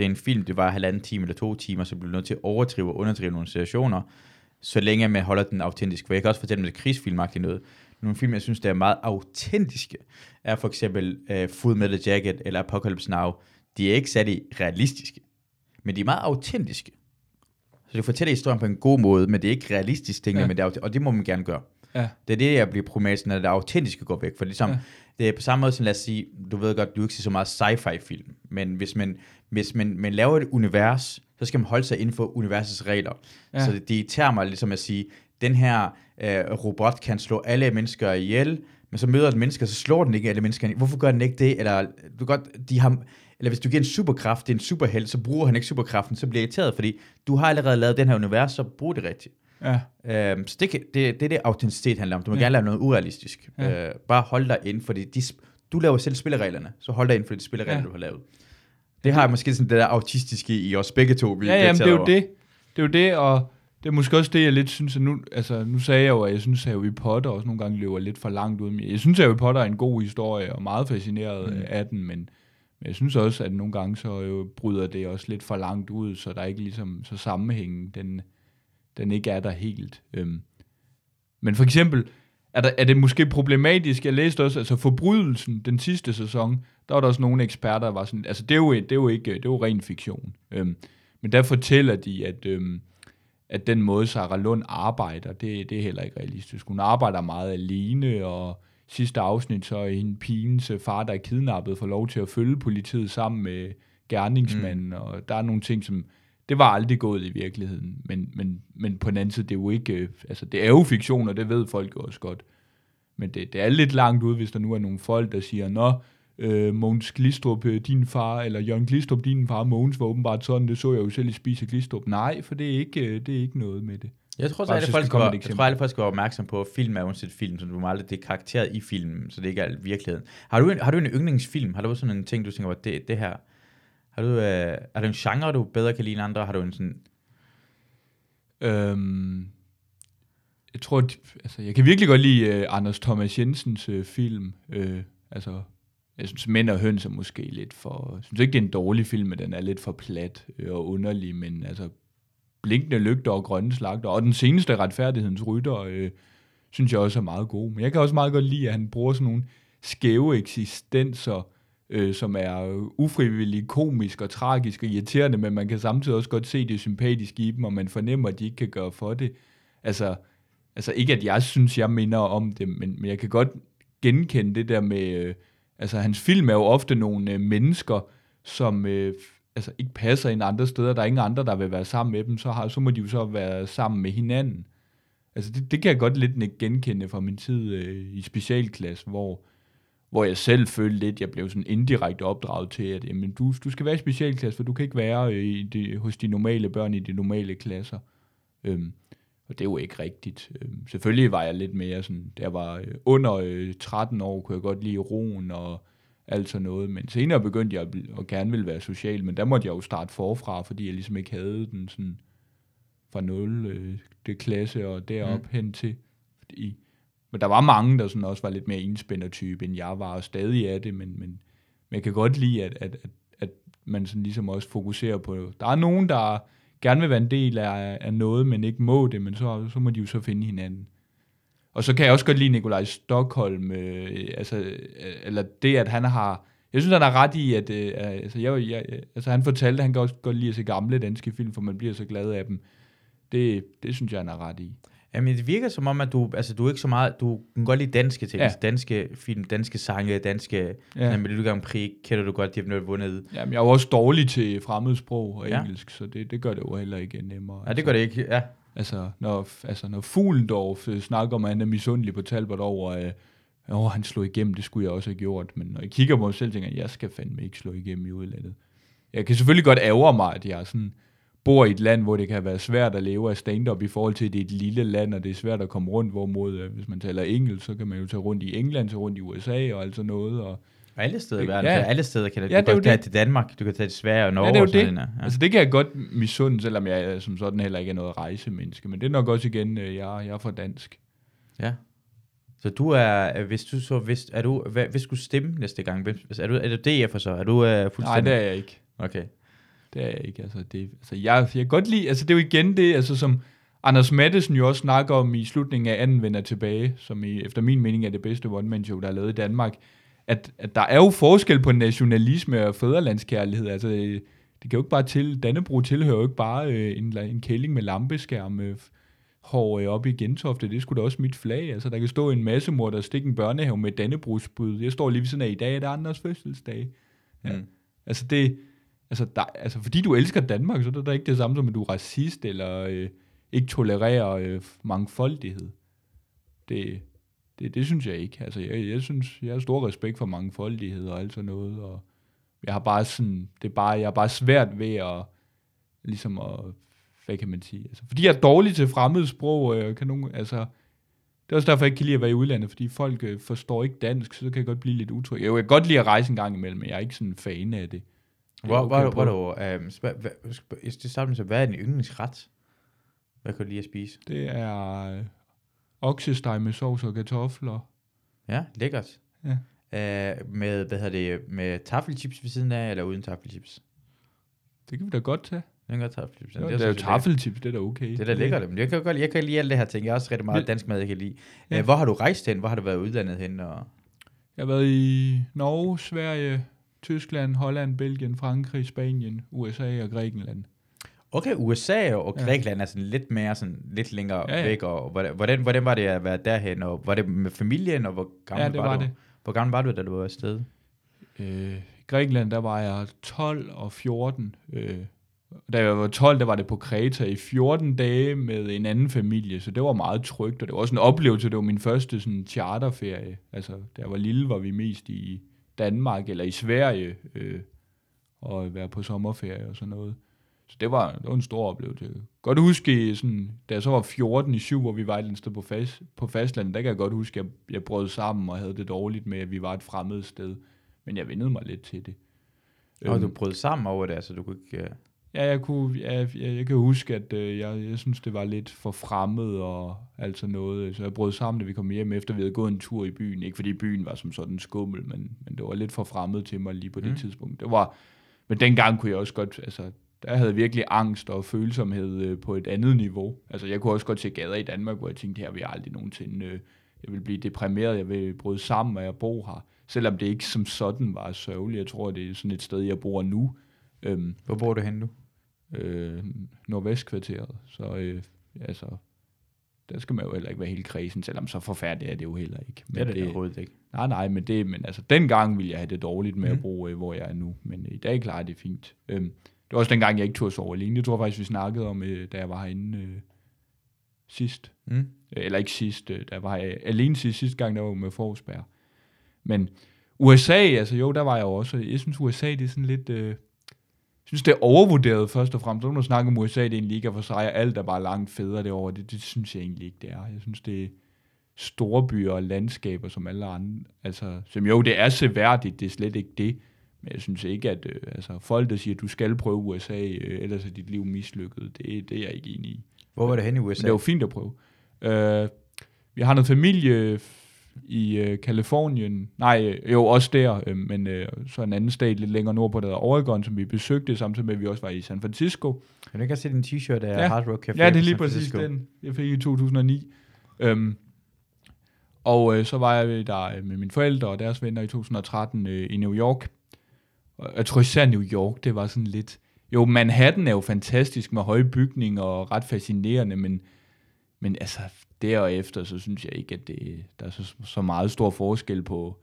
S1: det er en film, det var halvanden time eller to timer, så bliver du nødt til at overdrive og underdrive nogle situationer, så længe man holder den autentisk. For jeg kan også fortælle med krigsfilmagtigt noget. Nogle film, jeg synes, der er meget autentiske, er for eksempel uh, Full Metal Jacket eller Apocalypse Now. De er ikke særlig realistiske, men de er meget autentiske. Så du fortæller historien på en god måde, men det er ikke realistisk ting,
S2: Ja.
S1: men det er, og det må man gerne gøre.
S2: Ja.
S1: Det er det, jeg bliver problematisk, når det autentiske går væk. For ligesom,
S2: Ja.
S1: Det er på samme måde som, lad os sige, du ved godt, du ikke ser så meget sci-fi film, men hvis man, hvis man, man laver et univers, så skal man holde sig inden for universets regler.
S2: Ja.
S1: Så det, det irriterer mig ligesom at sige, den her øh, robot kan slå alle mennesker ihjel, men så møder den mennesker, så slår den ikke alle mennesker. ihjel. Hvorfor gør den ikke det? Eller, du godt, de har, eller hvis du giver en superkraft til en superheld, så bruger han ikke superkraften, så bliver jeg irriteret, fordi du har allerede lavet den her univers, så brug det rigtigt.
S2: Ja.
S1: Øhm, så det, kan, det, det er det, autenticitet handler om. Du må
S2: Ja.
S1: gerne lave noget urealistisk.
S2: Ja.
S1: Øh, bare hold dig inden for det. De, du laver selv spillereglerne, så hold dig inden for de spilleregler,
S2: Ja.
S1: du har lavet. Det har jeg måske sådan det der autistiske i os begge to. Vi
S2: Ja, jamen, det er jo
S1: irriteret
S2: det. Det er jo det, og det er måske også det, jeg lidt synes, at nu, altså, nu sagde jeg jo, at jeg synes, at Harry Potter også nogle gange løber lidt for langt ud. Jeg synes, at Harry Potter er en god historie, og meget fascineret mm.
S1: Mm.
S2: af den, men, men jeg synes også, at nogle gange så jo bryder det også lidt for langt ud, så der er ikke ligesom så sammenhængen, den, den ikke er der helt. Øhm. Men for eksempel, er, der, er det måske problematisk, jeg læste også, altså forbrydelsen, den sidste sæson, der var der også nogle eksperter, der var sådan, altså det er jo, det er jo ikke, det er jo ren fiktion. Øhm, men der fortæller de, at, øhm, at den måde, Sarah Lund arbejder, det, det er heller ikke realistisk. Hun arbejder meget alene, og sidste afsnit, så er hende pigens øh, far, der er kidnappet, får lov til at følge politiet sammen med gerningsmanden, mm. og der er nogle ting, som, det var aldrig gået i virkeligheden, men, men, men på den anden side, det er jo ikke, øh, altså det er jo fiktion, og det ved folk også godt. Men det, det er lidt langt ud, hvis der nu er nogle folk, der siger, Nå, øh, Mogens Glistrup, øh, din far, eller Jørgen Glistrup, din far, Mogens var åbenbart sådan, det så jeg jo selv i Spise Glistrup. Nej, for det er ikke, øh, det er ikke noget med det.
S1: Jeg tror, så alle folk
S2: et
S1: jeg tror, alle folk skal være opmærksom på, at film er en film, så du må aldrig, det er karakteret i filmen, så det ikke er virkeligheden. Har du en, har du en yndlingsfilm? Har du sådan en ting, du tænker, det, det her? Har du, øh, er du en genre, du bedre kan lide end andre? Har du en sådan...
S2: Øhm, jeg tror, at, altså, jeg kan virkelig godt lide uh, Anders Thomas Jensens uh, film. Uh, altså, jeg synes, Mænd og Høns er måske lidt for... Jeg synes ikke, det er en dårlig film, men den er lidt for plat øh, og underlig, men altså, blinkende lygter og grønne slagter, og den seneste retfærdighedens rytter, øh, synes jeg også er meget god. Men jeg kan også meget godt lide, at han bruger sådan nogle skæve eksistenser, øh, som er ufrivilligt komisk og tragisk og irriterende, men man kan samtidig også godt se det sympatiske i dem, og man fornemmer, at de ikke kan gøre for det. Altså, altså ikke at jeg synes, jeg minder om det, men, men jeg kan godt genkende det der med, øh, altså hans film er jo ofte nogle øh, mennesker, som øh, altså ikke passer ind andre steder, der er ingen andre, der vil være sammen med dem, så, har, så må de jo så være sammen med hinanden. Altså det, det kan jeg godt lidt genkende fra min tid øh, i specialklasse, hvor, hvor jeg selv følte lidt, jeg blev sådan indirekte opdraget til, at jamen, du, du skal være i specialklasse, for du kan ikke være øh, i de, hos de normale børn i de normale klasser. Øhm, og det er jo ikke rigtigt. Øhm, selvfølgelig var jeg lidt mere sådan, da jeg var øh, under øh, 13 år, kunne jeg godt lide roen og alt sådan noget, men senere begyndte jeg at, at gerne ville være social, men der måtte jeg jo starte forfra, fordi jeg ligesom ikke havde den sådan fra 0 øh, det klasse og derop mm. hen til. Fordi, men der var mange, der sådan også var lidt mere enspændertype, end jeg var, og stadig er det, men, men, men jeg kan godt lide, at, at, at, at man sådan ligesom også fokuserer på, der er nogen, der gerne vil være en del af, af noget, men ikke må det, men så, så må de jo så finde hinanden. Og så kan jeg også godt lide Nikolaj Stockholm, øh, altså, øh, eller det, at han har, jeg synes, han har ret i, at øh, altså, jeg, jeg, altså, han fortalte, at han kan også godt lide at se gamle danske film, for man bliver så glad af dem. Det, det synes jeg, han har ret i.
S1: Jamen, det virker som om, at du, altså, du er ikke så meget, du kan godt lide danske ting,
S2: Ja.
S1: ja. danske film, danske sange, danske,
S2: Ja.
S1: ja. Melodi Grand Prix, kender du godt, de har vundet.
S2: Jamen, jeg er jo også dårlig til fremmedsprog og
S1: Ja.
S2: engelsk, så det, det gør det jo heller ikke nemmere.
S1: Ja, det gør det ikke, ja.
S2: Altså, når, altså, når Fuglendorf øh, snakker om, at han er misundelig på Talbot over, at øh, åh, han slog igennem, det skulle jeg også have gjort. Men når jeg kigger på mig selv, tænker jeg, jeg skal fandme ikke slå igennem i udlandet. Jeg kan selvfølgelig godt ære mig, at jeg sådan bor i et land, hvor det kan være svært at leve af stand-up i forhold til, at det er et lille land, og det er svært at komme rundt, hvorimod, øh, hvis man taler engelsk, så kan man jo tage rundt i England, tage rundt i USA og alt sådan noget. Og,
S1: Og alle steder i verden,
S2: ja.
S1: alle steder kan du,
S2: Ja,
S1: du kan tage
S2: det.
S1: til Danmark, du kan tage til Sverige og Norge
S2: Ja, det er jo
S1: og sådan
S2: det.
S1: Ja.
S2: Altså det kan jeg godt misunde, selvom jeg øh, som sådan heller ikke er noget rejsemenneske. Men det er nok også igen, øh, jeg, jeg er for dansk.
S1: Ja. Så du er, hvis du så, hvis, er du, hvad, hvis du stemme næste gang, hvem- er du, er du DF'er så? Er du uh,
S2: Nej,
S1: fuldstændig?
S2: det er jeg ikke.
S1: Okay.
S2: Det er jeg ikke. Altså, det, altså jeg, jeg kan godt lide, altså det er jo igen det, altså som Anders Mattesen jo også snakker om i slutningen af anden vender tilbage, som i, efter min mening er det bedste one-man-show, der er lavet i Danmark, at, at der er jo forskel på nationalisme og fædrelandskærlighed. Altså, øh, det kan jo ikke bare til, Dannebro tilhører jo ikke bare øh, en, en kælling med lampeskærm øh, hår øh, oppe i Gentofte, det skulle da også mit flag. Altså, der kan stå en masse mor, der stikker en børnehave med Dannebrogsbud. Jeg står lige ved sådan af, i dag er det Anders fødselsdag. Ja.
S1: Mm.
S2: Altså, det, altså, der, altså, fordi du elsker Danmark, så er det da ikke det samme som, at du er racist, eller øh, ikke tolererer øh, mangfoldighed. Det, det, det synes jeg ikke. Altså, jeg, jeg synes, jeg har stor respekt for mangfoldighed og alt sådan noget, og jeg har bare sådan, det er bare, jeg har bare svært ved at, ligesom at, hvad kan man sige, altså, fordi jeg er dårlig til fremmedsprog, øh, kan nogen, altså, det er også derfor, jeg ikke kan lide at være i udlandet, fordi folk øh, forstår ikke dansk, så kan jeg godt blive lidt utryg. Jeg kan godt lide at rejse en gang imellem, men jeg er ikke sådan en fan af det.
S1: Hvor,
S2: Det er
S1: hvor, hvor, hvor, du, øh, spørg, hvad, spørg, jeg så, hvad er din yndlingsret? Hvad kan du lide at spise?
S2: Det er øh, oksesteg med sovs og kartofler.
S1: Ja, lækkert.
S2: Ja.
S1: Øh, med, hvad hedder det, med taffelchips ved siden af, eller uden taffelchips?
S2: Det kan vi da godt tage.
S1: Det er godt taffelchips.
S2: Ja, det er jo taffeltips, det er da okay.
S1: Det er da lækkert, men jeg kan godt, jeg kan lide alt det her ting. Jeg har også rigtig meget dansk mad, jeg kan lide.
S2: Ja.
S1: Ja. Hvor har du rejst hen? Hvor har du været udlandet hen? Og...
S2: Jeg har været i Norge, Sverige, Tyskland, Holland, Belgien, Frankrig, Spanien, USA og Grækenland.
S1: Okay, USA og
S2: Ja.
S1: Grækenland er sådan lidt mere, sådan lidt længere
S2: Ja, ja.
S1: væk. Og hvordan, hvordan, hvordan var det at være derhen? Og var det med familien, og hvor gammel
S2: Ja, det
S1: var,
S2: var
S1: du?
S2: det.
S1: Hvor gammel var du, da du var afsted?
S2: Øh, I Grækenland, der var jeg 12 og 14. Øh, da jeg var 12, der var det på Kreta i 14 dage med en anden familie, så det var meget trygt, og det var også en oplevelse. Det var min første sådan, charterferie. Altså, da jeg var lille, var vi mest i Danmark eller i Sverige, øh, og være på sommerferie og sådan noget. Så det var, det var en stor oplevelse. Godt huske, sådan, da jeg så var 14 i 7, hvor vi var et eller andet sted på, fast, på fastlandet, der kan jeg godt huske, at jeg, jeg brød sammen og havde det dårligt med, at vi var et fremmed sted. Men jeg vendede mig lidt til det.
S1: Og
S2: Øhm,
S1: du brød sammen over det, altså du kunne ikke... Uh...
S2: Ja, jeg, kunne, ja, jeg, jeg kan huske, at øh, jeg, jeg synes, det var lidt for fremmed og alt sådan noget. Så jeg brød sammen, da vi kom hjem, efter vi havde gået en tur i byen. Ikke fordi byen var som sådan skummel, men, men det var lidt for fremmed til mig lige på det
S1: Mm.
S2: tidspunkt. Det var, men dengang kunne jeg også godt, altså, der havde jeg virkelig angst og følsomhed øh, på et andet niveau. Altså, jeg kunne også godt se gader i Danmark, hvor jeg tænkte, her vil jeg aldrig nogensinde, øh, jeg vil blive deprimeret, jeg vil bryde sammen, og jeg bor her. Selvom det ikke som sådan var sørgeligt. Jeg tror, det er sådan et sted, jeg bor nu. Øhm,
S1: Hvor bor du henne nu?
S2: Øh, Nordvestkvarteret. Så øh, altså, der skal man jo heller ikke være helt kredsen, selvom så forfærdeligt er det jo heller ikke.
S1: Men det er det overhovedet ikke.
S2: Nej, nej, men, det, men altså, dengang ville jeg have det dårligt med mm.
S1: Mhm.
S2: at bo, øh, hvor jeg er nu. Men øh, i dag klarer jeg det fint. Øhm, det var også dengang, jeg ikke turde sove alene. Det tror jeg faktisk, vi snakkede om, øh, da jeg var herinde øh, sidst.
S1: Mm.
S2: Øh, Eller ikke sidst, øh, da jeg var her, alene sidst, sidste gang, der var med Forsberg. Men USA, altså jo, der var jeg også. Jeg synes, USA, det er sådan lidt... Øh, jeg synes, det er overvurderet først og fremmest. Så når du snakker om USA, det er en liga for sig, og alt er bare langt federe derovre. Det, det synes jeg egentlig ikke, det er. Jeg synes, det er store byer og landskaber, som alle andre. Altså, som jo, det er seværdigt, det er slet ikke det. Men jeg synes ikke, at øh, altså, folk, der siger, at du skal prøve USA, øh, ellers er dit liv mislykket, det, det er jeg ikke enig i.
S1: Hvor var det henne i USA?
S2: Men det er jo fint at prøve. Øh, vi har noget familie i øh, Kalifornien. Nej, øh, jo også der, øh, men øh, så en anden stat lidt længere nordpå, der hedder Oregon, som vi besøgte, samtidig med, at vi også var i San Francisco.
S1: Kan du ikke set en t-shirt af
S2: Ja.
S1: Hard Rock Café?
S2: Ja, det er lige præcis den, jeg fik i 2009. Øhm, og øh, så var jeg der øh, med mine forældre og deres venner i 2013 øh, i New York. Jeg tror især New York, det var sådan lidt... Jo, Manhattan er jo fantastisk med høje bygninger og ret fascinerende, men, men altså derefter, så synes jeg ikke, at det, der er så, så meget stor forskel på,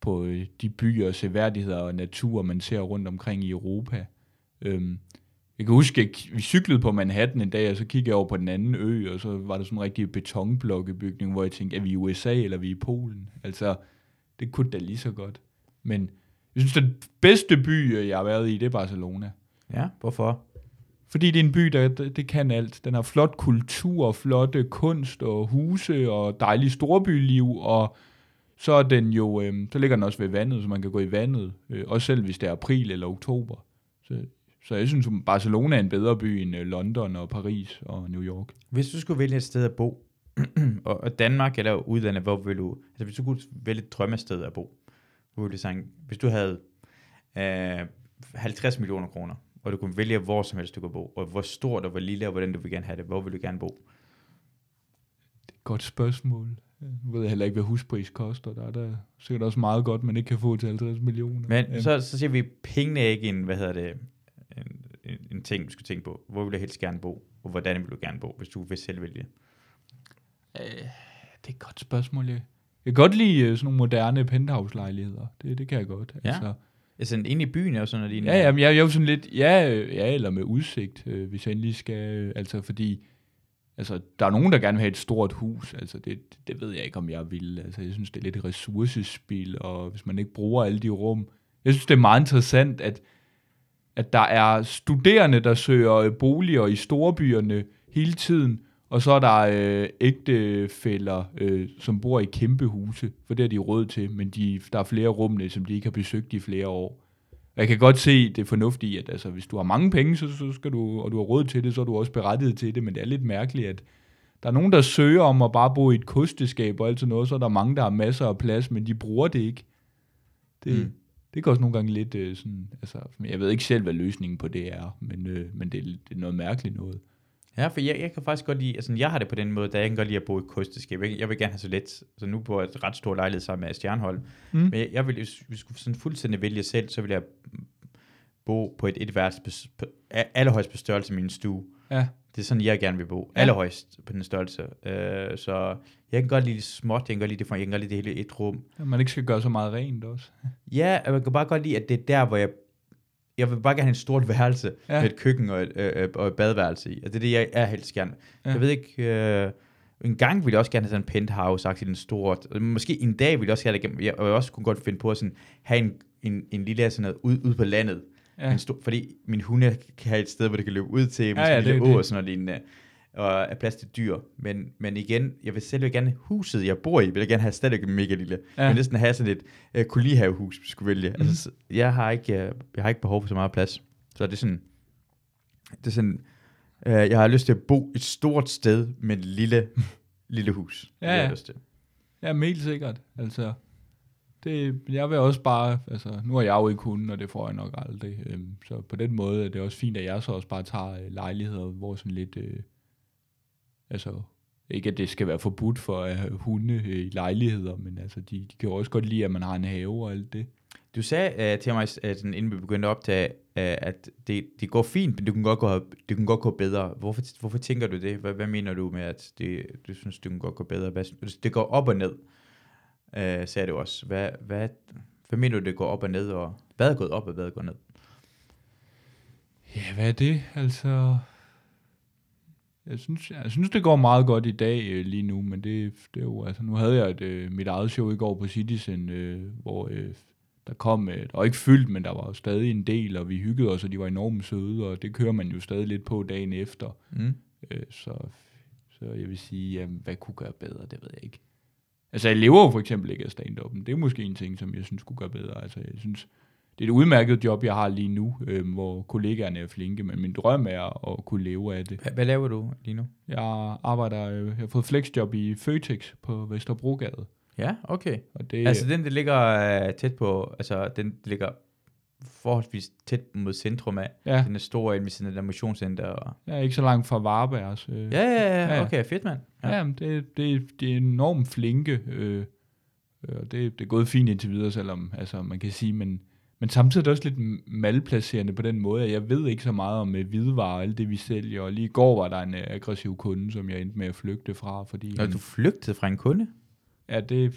S2: på øh, de byer, seværdigheder og natur, man ser rundt omkring i Europa. Øhm, jeg kan huske, at vi cyklede på Manhattan en dag, og så kiggede jeg over på den anden ø, og så var der sådan en rigtig betonblokkebygning, hvor jeg tænkte, er vi i USA eller er vi i Polen? Altså, det kunne da lige så godt. Men jeg synes, den bedste by, øh, jeg har været i, det er Barcelona.
S1: Ja, hvorfor?
S2: Fordi det er en by, der det, det kan alt. Den har flot kultur, flotte kunst og huse og dejlig storbyliv, og så er den jo, øh, så ligger den også ved vandet, så man kan gå i vandet, øh, også selv hvis det er april eller oktober. Så, så jeg synes, at Barcelona er en bedre by end øh, London og Paris og New York.
S1: Hvis du skulle vælge et sted at bo, <clears throat> og og Danmark eller udlandet, hvor vil du... Altså hvis du kunne vælge et drømmested at bo, hvor ville du sige, hvis du havde øh, 50 millioner kroner, og du kunne vælge hvor som helst du kunne bo, og hvor stort og hvor lille og hvordan du vil gerne have det, hvor vil du gerne bo?
S2: Godt spørgsmål. Nu ved jeg heller ikke, hvad huspris koster. Der er der sikkert også meget godt, man ikke kan få til 50 millioner.
S1: Men så, så siger vi, pengene er ikke en, hvad hedder det, en, en, en ting, du skal tænke på. Hvor vil du helst gerne bo, og hvordan vil du gerne bo, hvis du vil selv vælge?
S2: Øh, det er et godt spørgsmål. Jeg, jeg kan godt lide øh, sådan nogle moderne penthouse-lejligheder. Det, det kan jeg godt.
S1: Ja.
S2: Altså,
S1: Altså inde i byen er jo sådan noget
S2: ja, ja, men jeg, jeg er jo sådan lidt, ja, øh, ja, eller med udsigt, øh, hvis jeg endelig skal, øh, altså fordi, altså, der er nogen, der gerne vil have et stort hus, altså det, det ved jeg ikke, om jeg vil, altså jeg synes, det er lidt et ressourcespil, og hvis man ikke bruger alle de rum, jeg synes, det er meget interessant, at, at der er studerende, der søger øh, boliger i storbyerne hele tiden, og så er der øh, ægtefælder, øh, som bor i kæmpe huse, for det har de råd til, men de, der er flere rummene, som de ikke har besøgt i flere år. Og Jeg kan godt se det fornuftige at altså, hvis du har mange penge, så, så skal du, og du har råd til det, så er du også berettiget til det, men det er lidt mærkeligt, at der er nogen, der søger om at bare bo i et kosteskab og alt sådan noget, så er der mange, der har masser af plads, men de bruger det ikke. Det,
S1: Mm.
S2: det kan også nogle gange lidt øh, sådan, altså, jeg ved ikke selv, hvad løsningen på det er, men, øh, men det, er- det er noget mærkeligt noget.
S1: Ja, for jeg, jeg kan faktisk godt lide, altså jeg har det på den måde, da jeg kan godt lide at bo i et kosteskab. Jeg, jeg vil gerne have så let, så nu bor jeg et ret stor lejlighed sammen med Stjernhold.
S2: Mm.
S1: Men jeg, jeg vil, hvis vi skulle sådan fuldstændig vælge selv, så vil jeg bo på et etværelse på, allerhøjst på størrelse med min stue.
S2: Ja.
S1: Det er sådan, jeg gerne vil bo.
S2: Ja.
S1: Allerhøjst på den størrelse. Uh, så jeg kan godt lide det småt, jeg kan godt lide det, for, jeg kan godt lide det hele et rum.
S2: At man ikke skal gøre så meget rent også.
S1: Ja, og jeg kan bare godt lide, at det er der, hvor jeg... Jeg vil bare gerne have et stort værelse ja.
S2: Ja.
S1: med et køkken og et, øh, og et badeværelse i. Og det er det, jeg er helst gerne. Ja.
S2: Ja.
S1: Jeg ved ikke... Øh, en gang ville jeg også gerne have sådan en penthouse, sagt en stort. og Måske en dag ville jeg også have det. Jeg, og jeg også kunne godt finde på at sådan, have en, en, en lille sådan noget ude, ude på landet. Ja. Men stor, fordi min hunde kan have et sted, hvor det kan løbe ud til,
S2: Ja, ja,
S1: lille
S2: det er
S1: å og sådan noget lignende, og er plads til dyr. Men, men igen, jeg vil selv gerne huset, jeg bor i, vil jeg gerne have stadig mega lille.
S2: Ja.
S1: Jeg vil næsten have sådan et uh, kolonihavehus, hvis jeg skulle vælge. Mm. Altså, så- jeg, har ikke, uh, jeg har ikke behov for så meget plads. Så det er sådan, det er sådan, uh, jeg har lyst til at bo et stort sted med et lille, <laughs> lille hus. Det
S2: Ja,
S1: har jeg
S2: ja.
S1: lyst til.
S2: Ja, men helt sikkert. Altså, det, jeg vil også bare, altså, nu har jeg jo ikke hunden, og det får jeg nok aldrig. Øhm, så på den måde er det også fint, at jeg så også bare tager øh, lejligheder, hvor sådan lidt, øh, altså, ikke at det skal være forbudt for at have hunde øh, i lejligheder, men altså, de, de kan jo også godt lide, at man har en have og alt det.
S1: Du sagde uh, til mig, uh, sådan, inden vi begyndte at optage, uh, at det, det går fint, men det kunne godt gå, det kunne godt gå bedre. Hvorfor, hvorfor tænker du det? Hvad, hvad mener du med, at det, du synes, det kunne godt gå bedre? Hvad, det går op og ned, uh, sagde du også. Hvad, hvad, hvad mener du, det går op og ned? Og hvad er gået op, og hvad er gået ned?
S2: Ja, hvad er det? Altså, jeg synes, jeg synes det går meget godt i dag øh, lige nu, men det, det er jo, altså, nu havde jeg et, øh, mit eget show i går på Citizen, øh, hvor øh, der kom, øh, der var ikke fyldt, men der var jo stadig en del, og vi hyggede os, og de var enormt søde, og det kører man jo stadig lidt på dagen efter.
S1: Mm.
S2: Øh, så, så jeg vil sige, jamen, hvad kunne gøre bedre, det ved jeg ikke. Altså, jeg lever jo for eksempel ikke af stand-up'en. Det er måske en ting, som jeg synes kunne gøre bedre. Altså, jeg synes, det er et udmærket job, jeg har lige nu, øh, hvor kollegaerne er flinke, men min drøm er at kunne leve af det.
S1: Hvad, hvad laver du lige nu?
S2: Jeg arbejder, øh, jeg har fået flexjob i Føtex på Vesterbrogade.
S1: Ja, okay.
S2: Og det,
S1: Altså den, der ligger uh, tæt på, altså den der ligger forholdsvis tæt mod centrum af.
S2: ja,
S1: Den er stor inde ved siden af der motionscenter. Og...
S2: er ikke så langt fra Varbergs. Øh,
S1: Ja, ja,
S2: Ja,
S1: ja,
S2: ja.
S1: okay, fedt mand.
S2: Ja, jamen, det, det, det er enormt flinke, øh, øh, og det, det er gået fint indtil videre, selvom altså, man kan sige, men, men samtidig er det også lidt malplacerende på den måde, at jeg ved ikke så meget om øh, hvidevarer og alt det, vi sælger, og lige i går var der en øh, aggressiv kunde, som jeg endte med at flygte fra, fordi
S1: Når du flygtede fra en kunde?
S2: Ja, det...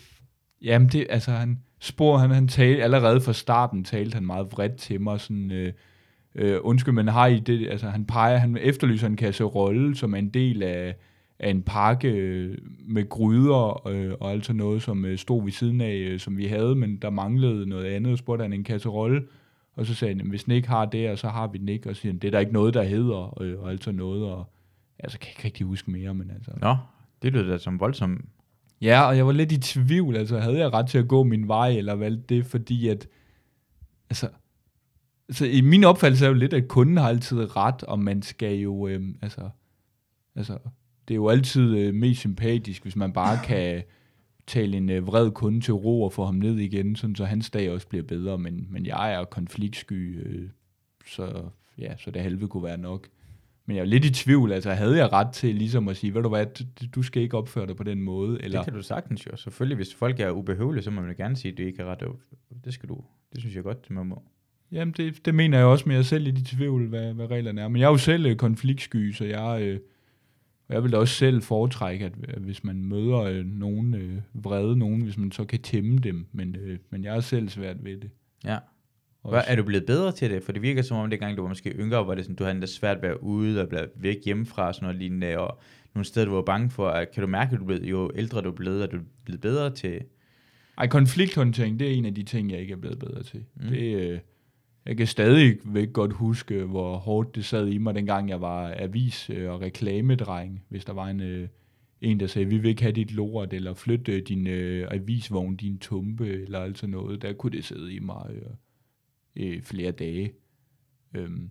S2: Jamen, det, altså, han spor, han, han talte, allerede fra starten talte han meget vredt til mig, sådan, øh, øh, undskyld, men har I det, altså, han peger, han efterlyser en kasserolle, som er en del af, af en pakke øh, med gryder, øh, og altså noget, som øh, stod ved siden af, øh, som vi havde, men der manglede noget andet, og spurgte han en kasserolle, og så sagde han, "Jamen, hvis den ikke har det, og så har vi den ikke, og så siger han, det er der ikke noget, der hedder, øh, og altså noget, og altså, kan jeg ikke rigtig huske mere, men altså,
S1: Nå, det lyder da som voldsomt.
S2: Ja, og jeg var lidt i tvivl, altså havde jeg ret til at gå min vej, eller hvad? Det, fordi at, altså, altså i min opfattelse er jo lidt, at kunden har altid ret, og man skal jo, øh, altså, altså, det er jo altid øh, mest sympatisk, hvis man bare kan tale en øh, vred kunde til ro og få ham ned igen, sådan så hans dag også bliver bedre, men, men jeg er konfliktsky, øh, så ja, så det halve kunne være nok. Men jeg er lidt i tvivl, altså havde jeg ret til ligesom at sige, ved du hvad, du, du skal ikke opføre dig på den måde, eller...
S1: Det kan du sagtens jo. Selvfølgelig, hvis folk er ubehøvelige, så må man jo gerne sige, at det ikke er ret. Det skal du. Det synes jeg godt, man må.
S2: Jamen, det, det mener jeg også, men jeg er selv lidt i tvivl, hvad, hvad reglerne er. Men jeg er jo selv øh, konfliktsky, så jeg, øh, og jeg vil da også selv foretrække, at, at hvis man møder øh, nogen øh, vrede nogen, hvis man så kan tæmme dem, men, øh, men jeg er selv svært ved det.
S1: Ja. Hvad, er du blevet bedre til det? For det virker som om, det gang du var måske yngre, var det sådan, du havde det svært ved at være ude og blive væk hjemmefra og sådan noget lignende, og nogle steder, du var bange for. at- Kan du mærke, at du blevet, jo ældre du er blevet, at du er blevet bedre til...
S2: Ej, konflikthåndtering, det er en af de ting, jeg ikke er blevet bedre til.
S1: Mm.
S2: Det, øh, jeg kan stadig godt huske, hvor hårdt det sad i mig, dengang jeg var avis- og reklamedreng. Hvis der var en, øh, en, der sagde, vi vil ikke have dit lort, eller flytte øh, din øh, avisvogn, din tumpe, eller altså noget. Der kunne det sidde i mig øh, øh, flere dage. Øhm,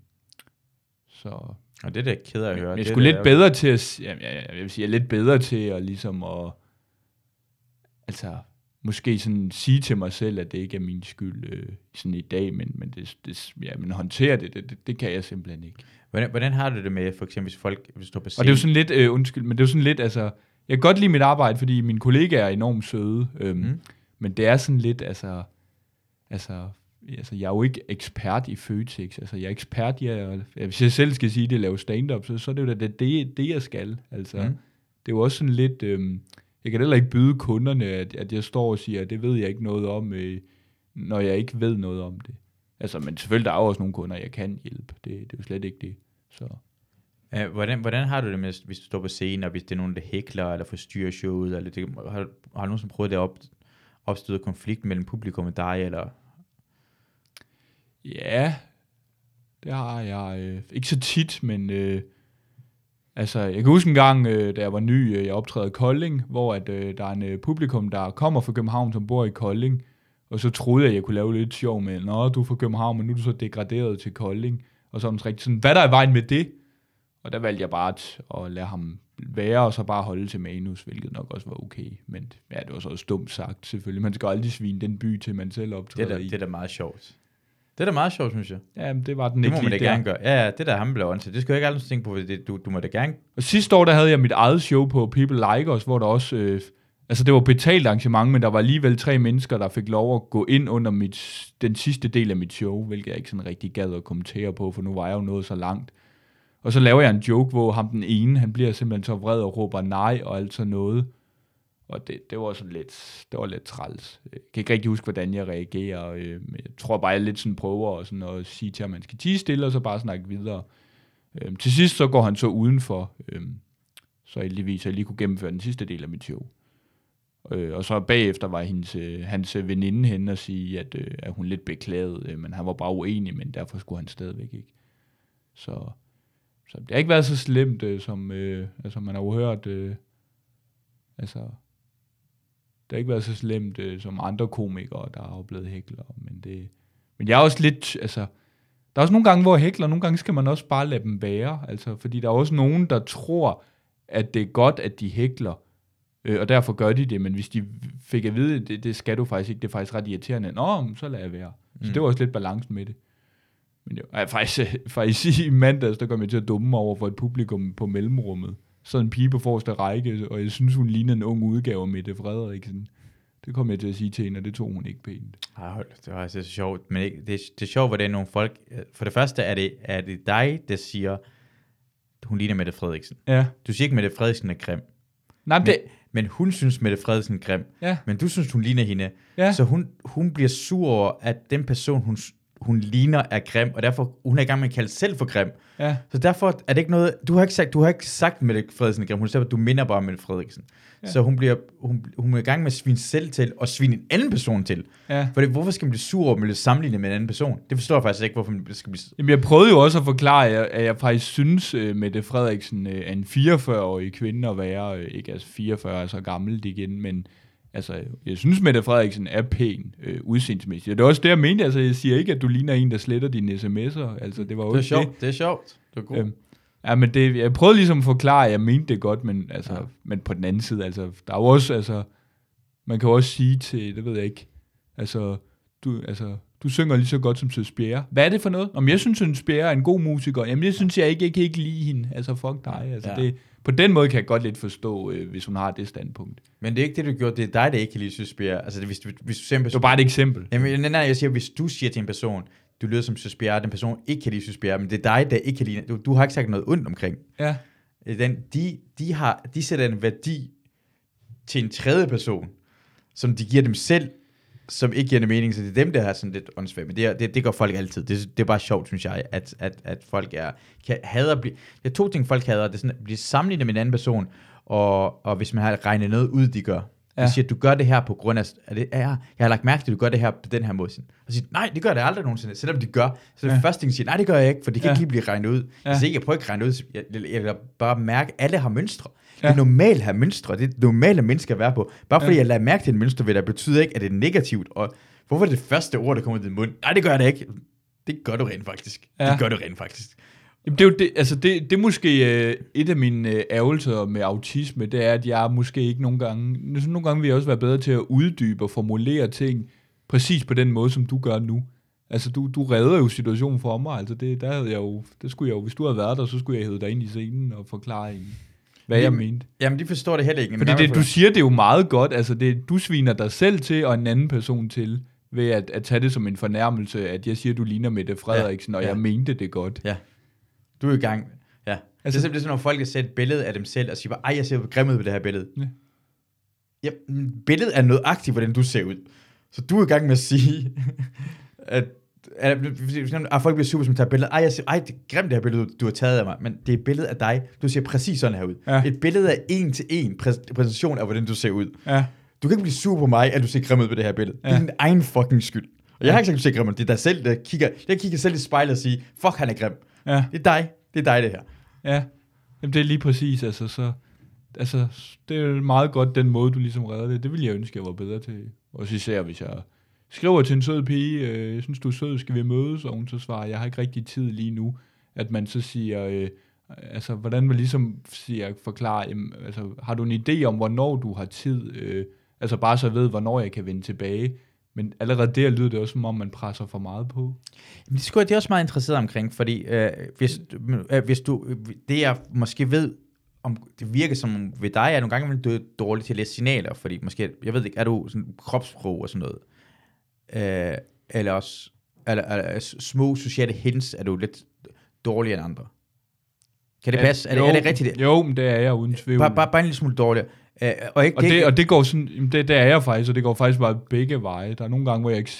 S2: så
S1: Og det er da ked af at høre.
S2: jeg
S1: det
S2: sgu
S1: da-
S2: lidt bedre til at, jamen, jeg, jeg, jeg vil sige, jeg er lidt bedre til at ligesom at, altså, måske sådan sige til mig selv, at det ikke er min skyld øh, sådan i dag, men, men, det, det, ja, men håndtere det, det, det, det kan jeg simpelthen ikke.
S1: Hvordan, hvordan har du det med, for eksempel, hvis folk hvis du på
S2: Og
S1: scenen?
S2: det er jo sådan lidt, øh, undskyld, men det er jo sådan lidt, altså, jeg kan godt lide mit arbejde, fordi mine kollegaer er enormt søde, øhm,
S1: Mm.
S2: men det er sådan lidt, altså, altså, altså, jeg er jo ikke ekspert i Føtex, altså, jeg er ekspert i, at, hvis jeg selv skal sige det, lave stand-up, så, så er det jo da det, det, det, jeg skal, altså,
S1: mm.
S2: det er jo også sådan lidt, øhm, jeg kan heller ikke byde kunderne, at, at jeg står og siger, at det ved jeg ikke noget om, øh, når jeg ikke ved noget om det. Altså, men selvfølgelig, der er også nogle kunder, jeg kan hjælpe, det, det er jo slet ikke det, så...
S1: Uh, hvordan, hvordan har du det med, hvis du står på scenen, og hvis det er nogen, der hækler, eller forstyrrer showet, eller det, har, har du nogensinde prøvet det op, opstøde konflikt mellem publikum og dig, eller...
S2: Ja, Det har jeg øh, ikke så tit, men øh, altså, jeg kan huske en gang, øh, da jeg var ny, øh, jeg optrædede i Kolding, hvor at, øh, der er en øh, publikum, der kommer fra København, som bor i Kolding, og så troede jeg, at jeg kunne lave lidt sjov med, nå, du er fra København, men nu er du så degraderet til Kolding, og så er rigtig sådan, hvad der er i vejen med det? Og der valgte jeg bare at, at lade ham være, og så bare holde til manus, hvilket nok også var okay. Men ja, det var så også dumt sagt, selvfølgelig. Man skal aldrig svine den by til, man selv
S1: Det er,
S2: optræder
S1: da,
S2: i.
S1: det er da meget sjovt. Det er da meget sjovt, synes jeg.
S2: Ja, men det var den
S1: Det
S2: ikke
S1: må man da
S2: lige der.
S1: gerne gøre. Ja, ja, det der ham blev åndssigt. Det skal jeg ikke aldrig tænke på. Det, du, du må da gerne...
S2: Og sidste år, der havde jeg mit eget show på People Like Us, hvor der også... Øh, altså, det var betalt arrangement, men der var alligevel tre mennesker, der fik lov at gå ind under mit, den sidste del af mit show, hvilket jeg ikke sådan rigtig gad at kommentere på, for nu var jeg jo nået så langt. Og så laver jeg en joke, hvor ham den ene, han bliver simpelthen så vred og råber nej og alt sådan noget. Og det, det var sådan lidt, det var lidt træls. Jeg kan ikke rigtig huske, hvordan jeg reagerer. øh, Men jeg tror bare, jeg lidt sådan prøver og sådan at sige til ham, at man skal tige stille, og så bare snakke videre. Øhm, til sidst så går han så udenfor, øhm, så heldigvis jeg lige kunne gennemføre den sidste del af mit show. Øh, og så bagefter var hendes, øh, hans øh, veninde hen og sige, at, øh, at hun lidt beklagede, øh, men han var bare uenig, men derfor skulle han stadigvæk ikke. Så, så det har ikke været så slemt, øh, som øh, altså man har jo hørt, øh, altså det har ikke været så slemt øh, som andre komikere, der har blevet hækler, men det, men jeg er også lidt, altså, der er også nogle gange, hvor jeg hækler, nogle gange skal man også bare lade dem være, altså, fordi der er også nogen, der tror, at det er godt, at de hækler, øh, og derfor gør de det, men hvis de fik at vide, det, det skal du faktisk ikke, det er faktisk ret irriterende, nå, så lader jeg være. Så
S1: Mm.
S2: det var også lidt balancen med det. Men det var, faktisk, <laughs> faktisk i mandags, der kom jeg til at dumme over for et publikum på mellemrummet. Så en pige på forreste række, og jeg synes, hun ligner en ung udgave af Mette Frederiksen. Det kom jeg til at sige til hende, og det tog hun ikke pænt.
S1: Ej, hold, det var altså så sjovt. Men ikke, det, det er sjovt, hvordan nogle folk... For det første er det, er det dig, der siger, hun ligner Mette Frederiksen.
S2: Ja.
S1: Du siger ikke, Mette Frederiksen er grim.
S2: Nej, men det...
S1: Men hun synes, Mette Frederiksen er grim.
S2: Ja.
S1: Men du synes, hun ligner hende.
S2: Ja.
S1: Så hun, hun bliver sur over, at den person, hun, hun ligner, er grim, og derfor hun er i gang med at kalde selv for grim.
S2: Ja.
S1: Så derfor er det ikke noget, du har ikke sagt, du har ikke sagt Mette Frederiksen er grim, hun siger, du minder bare om Mette Frederiksen. Ja. Så hun bliver, hun, hun er i gang med at svine selv til, og svine en anden person til.
S2: Ja.
S1: For det, hvorfor skal man blive sur over, at man bliver sammenlignet med en anden person? Det forstår jeg faktisk ikke, hvorfor man skal blive...
S2: Jamen, jeg prøvede jo også at forklare, at jeg, at jeg faktisk synes, uh, Mette Frederiksen uh, er en 44-årig kvinde at være. Uh, ikke altså 44 er så gammelt igen, men altså, jeg synes, Mette Frederiksen er pæn uh, udseendsmæssigt. Og det er også det, jeg mente. Altså, jeg siger ikke, at du ligner en, der sletter dine sms'er. Altså, det var jo
S1: Det er sjovt, det er sjovt. Det er god.
S2: Øhm, ja, men det, jeg prøvede ligesom at forklare, at jeg mente det godt, men, altså,
S1: ja.
S2: men på den anden side, altså, der er jo også, altså, man kan jo også sige til, det ved jeg ikke, altså, du, altså, du synger lige så godt som Søs Bjerre. Hvad er det for noget? Om jeg synes, Søs Bjerre er en god musiker. Jamen, jeg synes, jeg ikke, jeg kan ikke lide hende. Altså, fuck dig. Altså,
S1: Ja.
S2: det, på den måde kan jeg godt lidt forstå, øh, hvis hun har det standpunkt.
S1: Men det er ikke det, du gjorde. Det er dig, der ikke kan lide Søsbjerg. Altså, det, hvis, du- hvis du en
S2: Det var bare et eksempel.
S1: Jamen, nej, nej, jeg siger, hvis du siger til en person, du lyder som Søsbjerg, den person ikke kan lide Søsbjerg, men det er dig, der ikke kan lide... Du, du har ikke sagt noget ondt omkring.
S2: Ja.
S1: Øh, Den, de, de, har, de sætter en værdi til en tredje person, som de giver dem selv, som ikke giver dem mening, så det er dem, der er sådan lidt åndssvagt. Men det, er- det, det gør folk altid. Det, det er bare sjovt, synes jeg, at, at, at folk er, kan, hader at blive... Det er to ting, folk hader. Det er sådan at blive sammenlignet med en anden person, og, og hvis man har regnet noget ud, de gør. Ja. De siger, du gør det her på grund af... Er det, ja, jeg har lagt mærke til, at du gør det her på den her måde. Og siger, nej, det gør det aldrig nogensinde. Selvom de gør. Så det
S2: Ja.
S1: første ting, siger, nej, det gør jeg ikke, for det kan
S2: Ja.
S1: ikke lige blive regnet ud. Ja. Jeg siger ikke, jeg prøver ikke at regne ud. Jeg, jeg, jeg bare mærke, at alle har mønstre. Ja. Det er normalt at have mønstre. Det er normalt, at mennesker at være på. Bare fordi ja. Jeg lader mærke til en mønster ved det, betyder ikke, at det er negativt. Og hvorfor er det første ord, der kommer ud af din mund? Nej, det gør det ikke. Det gør du rent faktisk. Ja. Det gør du rent faktisk.
S2: Jamen, det er jo det, altså det, det er måske øh, et af mine øh, ærgelser med autisme, det er, at jeg måske ikke nogle gange, sådan nogle gange vil jeg også være bedre til at uddybe og formulere ting præcis på den måde, som du gør nu. Altså, du, du redder jo situationen for mig, altså det, der havde jeg jo, det skulle jeg jo, hvis du havde været der, så skulle jeg hedde dig ind i scenen og forklare, en, hvad jeg
S1: Jamen,
S2: mente.
S1: Jamen, de forstår det heller ikke.
S2: Fordi det, du siger det jo meget godt, altså det, du sviner dig selv til og en anden person til, ved at, at tage det som en fornærmelse, at jeg siger, du ligner Mette Frederiksen, ja, og
S1: ja.
S2: jeg mente det godt.
S1: Ja. Du er i gang. Ja. Altså, det er simpelthen sådan, når folk kan sætte et billede af dem selv og siger bare, ej, jeg ser grim ud på det her billede.
S2: Ja.
S1: Ja, billedet er noget aktivt, hvordan du ser ud. Så du er i gang med at sige, <laughs> at, at, at, at folk bliver super, som tager billedet. Ej, jeg siger, ej, det er grimt det her billede, du, har taget af mig. Men det er et billede af dig. Du ser præcis sådan her ud.
S2: Ja.
S1: Et billede af en til en præs- præsentation af, hvordan du ser ud.
S2: Ja.
S1: Du kan ikke blive sur på mig, at du ser grim ud på det her billede. Ja. Det er din egen fucking skyld. Og jeg har ikke sagt, du ser grim ud. Det er dig selv, der kigger, jeg kigger selv i spejlet og siger, fuck, han er grim.
S2: Ja,
S1: Det er dig. Det er dig, det her.
S2: ja. Jamen, det er lige præcis, altså, så... Altså, det er meget godt den måde, du ligesom redder det. Det ville jeg ønske, jeg var bedre til. Også især, hvis jeg skriver til en sød pige, øh, jeg synes, du er sød, skal vi mødes? Og hun så svarer, jeg har ikke rigtig tid lige nu. At man så siger, øh, altså, hvordan man ligesom siger, forklare, jamen, altså, har du en idé om, hvornår du har tid? Øh, altså, bare så jeg ved, hvornår jeg kan vende tilbage. Men allerede der lyder det også, som om man presser for meget på.
S1: Men det, skulle, jeg- det er også meget interesseret omkring, fordi øh, hvis, øh, hvis du, det jeg måske ved, om det virker som ved dig, er nogle gange du er dårlig til at læse signaler, fordi måske, jeg ved ikke, er du sådan kropssprog og sådan noget, øh, eller også, eller, eller små sociale hints, er du lidt dårligere end andre. Kan det passe? Er, det,
S2: jo,
S1: er det rigtigt?
S2: Jo, men det er jeg uden tvivl.
S1: Bare, bare, bare en lille smule dårligere. Øh, og ikke,
S2: Og det, og det går sådan, jamen det, det er jeg faktisk, og det går faktisk bare begge veje. Der er nogle gange, hvor jeg ikke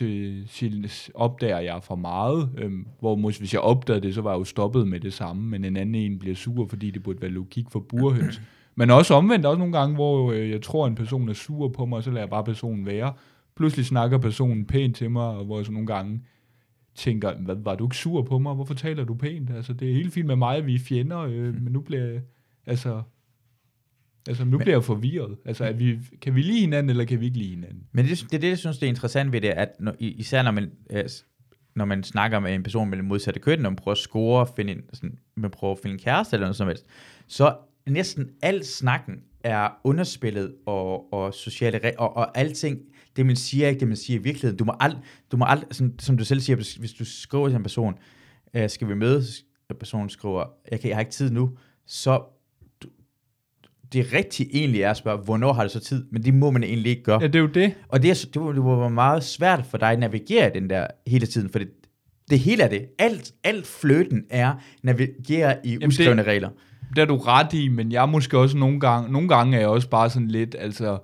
S2: se, opdager, jeg for meget, øhm, hvor måske hvis jeg opdagede det, så var jeg jo stoppet med det samme, men en anden en bliver sur, fordi det burde være logik for burhøns. men også omvendt, også nogle gange, hvor øh, jeg tror, en person er sur på mig, og så lader jeg bare personen være. Pludselig snakker personen pænt til mig, og hvor jeg så nogle gange tænker, hvad, var du ikke sur på mig? Hvorfor taler du pænt? Altså, det er helt fint med mig, vi er fjender, øh, men nu bliver altså, Altså, nu bliver jeg forvirret. Altså, er vi, kan vi lide hinanden, eller kan vi ikke lide hinanden?
S1: Men det, det er det, jeg synes, det er interessant ved det, at når, især når man, øh, når man snakker med en person med det modsatte køn, når man prøver at score, finde en, sådan, man prøver at finde en kæreste eller noget som helst, så næsten al snakken er underspillet og, og sociale og, og alting, det man siger er ikke det, man siger i virkeligheden. Du må aldrig, du må aldrig sådan, som du selv siger, hvis- du skriver til en person, øh, skal vi mødes, personen skriver, jeg, kan, jeg har ikke tid nu, så det rigtige egentlig er at spørge, hvornår har du så tid? Men det må man egentlig ikke gøre.
S2: Ja, det er jo det.
S1: Og det, er, det, var, det var meget svært for dig at navigere den der hele tiden, for det, det hele er det. Alt, alt fløten er navigere i uskrevne regler.
S2: Det er du ret i, men jeg måske også nogle gange, nogle gange er jeg også bare sådan lidt, altså,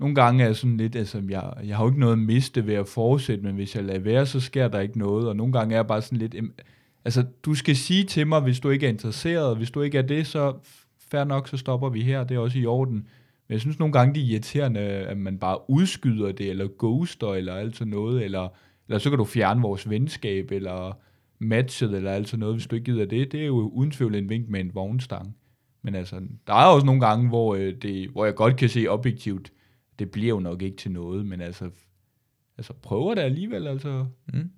S2: nogle gange er jeg sådan lidt, altså, jeg, jeg har jo ikke noget at miste ved at fortsætte, men hvis jeg lader være, så sker der ikke noget, og nogle gange er jeg bare sådan lidt, altså, du skal sige til mig, hvis du ikke er interesseret, hvis du ikke er det, så fair nok, så stopper vi her, det er også i orden. Men jeg synes nogle gange, det er irriterende, at man bare udskyder det, eller ghoster, eller alt sådan noget, eller, eller så kan du fjerne vores venskab, eller matchet, eller alt sådan noget, hvis du ikke gider det. Det er jo uden tvivl en vink med en vognstang. Men altså, der er også nogle gange, hvor, øh, det, hvor jeg godt kan se objektivt, det bliver jo nok ikke til noget, men altså, altså prøver det alligevel, altså.
S1: Mm.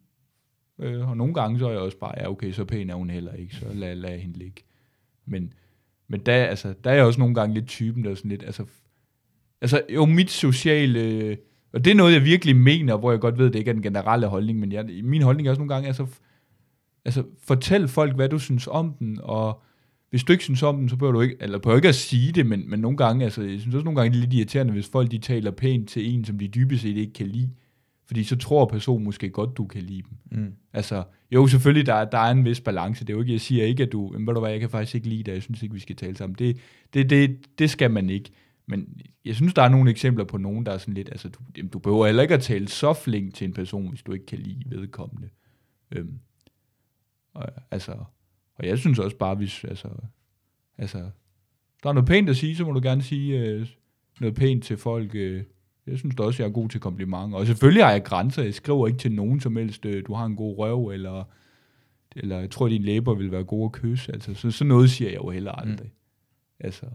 S2: Øh, og nogle gange så er jeg også bare, ja okay, så pæn er hun heller ikke, så lad, lad hende ligge. Men, men der, altså, der er jeg også nogle gange lidt typen, der er sådan lidt, altså, altså jo mit sociale, og det er noget, jeg virkelig mener, hvor jeg godt ved, det ikke er den generelle holdning, men jeg, min holdning er også nogle gange, altså, altså fortæl folk, hvad du synes om den, og hvis du ikke synes om den, så behøver du ikke, eller behøver ikke at sige det, men, men nogle gange, altså, jeg synes også nogle gange, det er lidt irriterende, hvis folk de taler pænt til en, som de dybest set ikke kan lide, fordi så tror personen måske godt, du kan lide dem.
S1: Mm.
S2: Altså, jo, selvfølgelig, der, er- der er en vis balance. Det er jo ikke, jeg siger ikke, at du, men ved du hvad, jeg kan faktisk ikke lide dig, jeg synes ikke, vi skal tale sammen. Det, det, det, det skal man ikke. Men jeg synes, der er nogle eksempler på nogen, der er sådan lidt, altså, du, jamen, du behøver heller ikke at tale så flink til en person, hvis du ikke kan lide vedkommende. Øhm, og, altså, og jeg synes også bare, hvis, altså, altså, der er noget pænt at sige, så må du gerne sige øh, noget pænt til folk, øh, jeg synes da også, jeg er god til komplimenter. Og selvfølgelig har jeg grænser. Jeg skriver ikke til nogen som helst, øh, du har en god røv, eller, eller jeg tror, dine læber vil være gode at kysse. Altså, så, sådan noget siger jeg jo heller aldrig. Mm. Altså,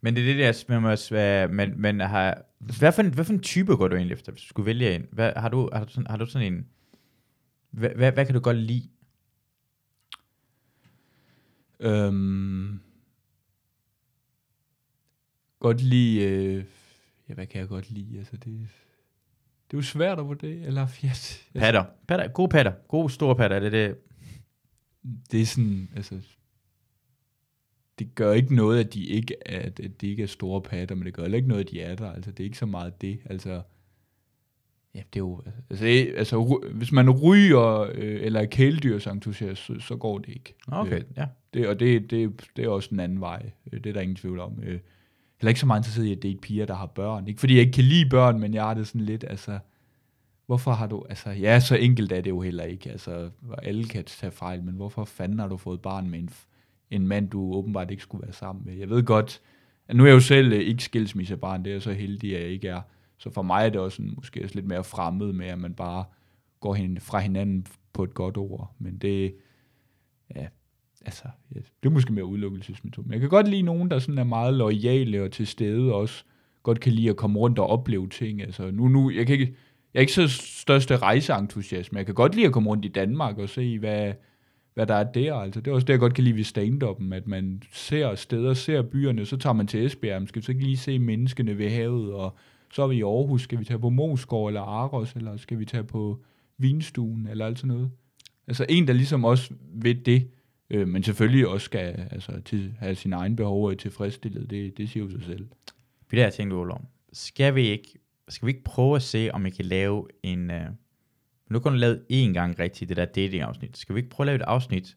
S1: Men det er det der, man må også være, men, men har, hvad for, en, hvad for en type går du egentlig efter, hvis du skulle vælge en? Hvad, har, du, har, du sådan, har du sådan en, hvad, hvad, hvad kan du godt lide?
S2: øhm, godt lide, øh, ja, hvad kan jeg godt lide? Altså, det, det er jo svært at vurdere, eller <laughs> yes,
S1: Patter. patter. Gode patter. Gode store patter. Er det det?
S2: det er sådan, altså, det gør ikke noget, at de ikke er, at de ikke er store patter, men det gør heller ikke noget, at de er der. Altså, det er ikke så meget det. Altså, ja, det er jo, altså, det, altså hvis man ryger øh, eller er kæledyrsentusiast, så, så går det ikke.
S1: Okay,
S2: Øh,
S1: ja.
S2: det, og det, det, det er også den anden vej. Øh, Det er der ingen tvivl om. Øh, heller ikke så meget interesseret i at date piger, der har børn. Ikke fordi jeg ikke kan lide børn, men jeg har det sådan lidt, altså, hvorfor har du, altså, ja, så enkelt er det jo heller ikke. Altså, alle kan tage fejl, men hvorfor fanden har du fået barn med en, en mand, du åbenbart ikke skulle være sammen med? Jeg ved godt, at nu er jeg jo selv øh, ikke skilsmissebarn, det er jeg så heldig, at jeg ikke er. Så for mig er det også sådan, måske også lidt mere fremmed med, at man bare går hen, fra hinanden på et godt ord. Men det, ja, altså, yes, det er måske mere udelukkelsesmetode. Men jeg kan godt lide nogen, der sådan er meget lojale og til stede også, godt kan lide at komme rundt og opleve ting. Altså, nu, nu, jeg, kan ikke, jeg er ikke så største rejseentusiast, men jeg kan godt lide at komme rundt i Danmark og se, hvad, hvad der er der. Altså, det er også det, jeg godt kan lide ved stand at man ser steder, ser byerne, så tager man til Esbjerg, man skal så ikke lige se menneskene ved havet, og så er vi i Aarhus, skal vi tage på Moskov eller Aros, eller skal vi tage på Vinstuen, eller alt sådan noget. Altså en, der ligesom også ved det, øh, men selvfølgelig også skal altså, til, have sine egne behov tilfredsstillet, det, det siger jo sig selv.
S1: Vi der tænkt, Olof, skal vi ikke, skal vi ikke prøve at se, om vi kan lave en, uh, nu kun lavet én gang rigtigt, det der dating-afsnit. Skal vi ikke prøve at lave et afsnit,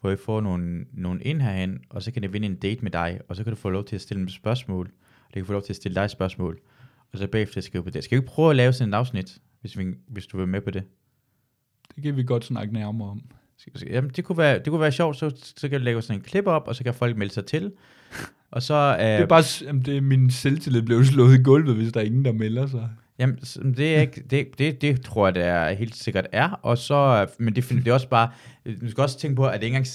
S1: hvor vi får nogle, nogle ind herhen, og så kan det vinde en date med dig, og så kan du få lov til at stille dem spørgsmål, og det kan få lov til at stille dig spørgsmål, og så bagefter skrive på det. Skal vi ikke prøve at lave sådan et afsnit, hvis, vi, hvis du vil med på det?
S2: Det kan vi godt snakke nærmere om.
S1: Jamen, det kunne være, det kunne være sjovt, så, så kan du lægge sådan en klip op, og så kan folk melde sig til. Og så,
S2: øh, det er bare, jamen, det min selvtillid blev <laughs> slået i gulvet, hvis der er ingen, der melder sig.
S1: Jamen, det, er ikke, det, det, det tror jeg, det er helt sikkert er. Og så, men det, det er også bare, du skal også tænke på, at det engang,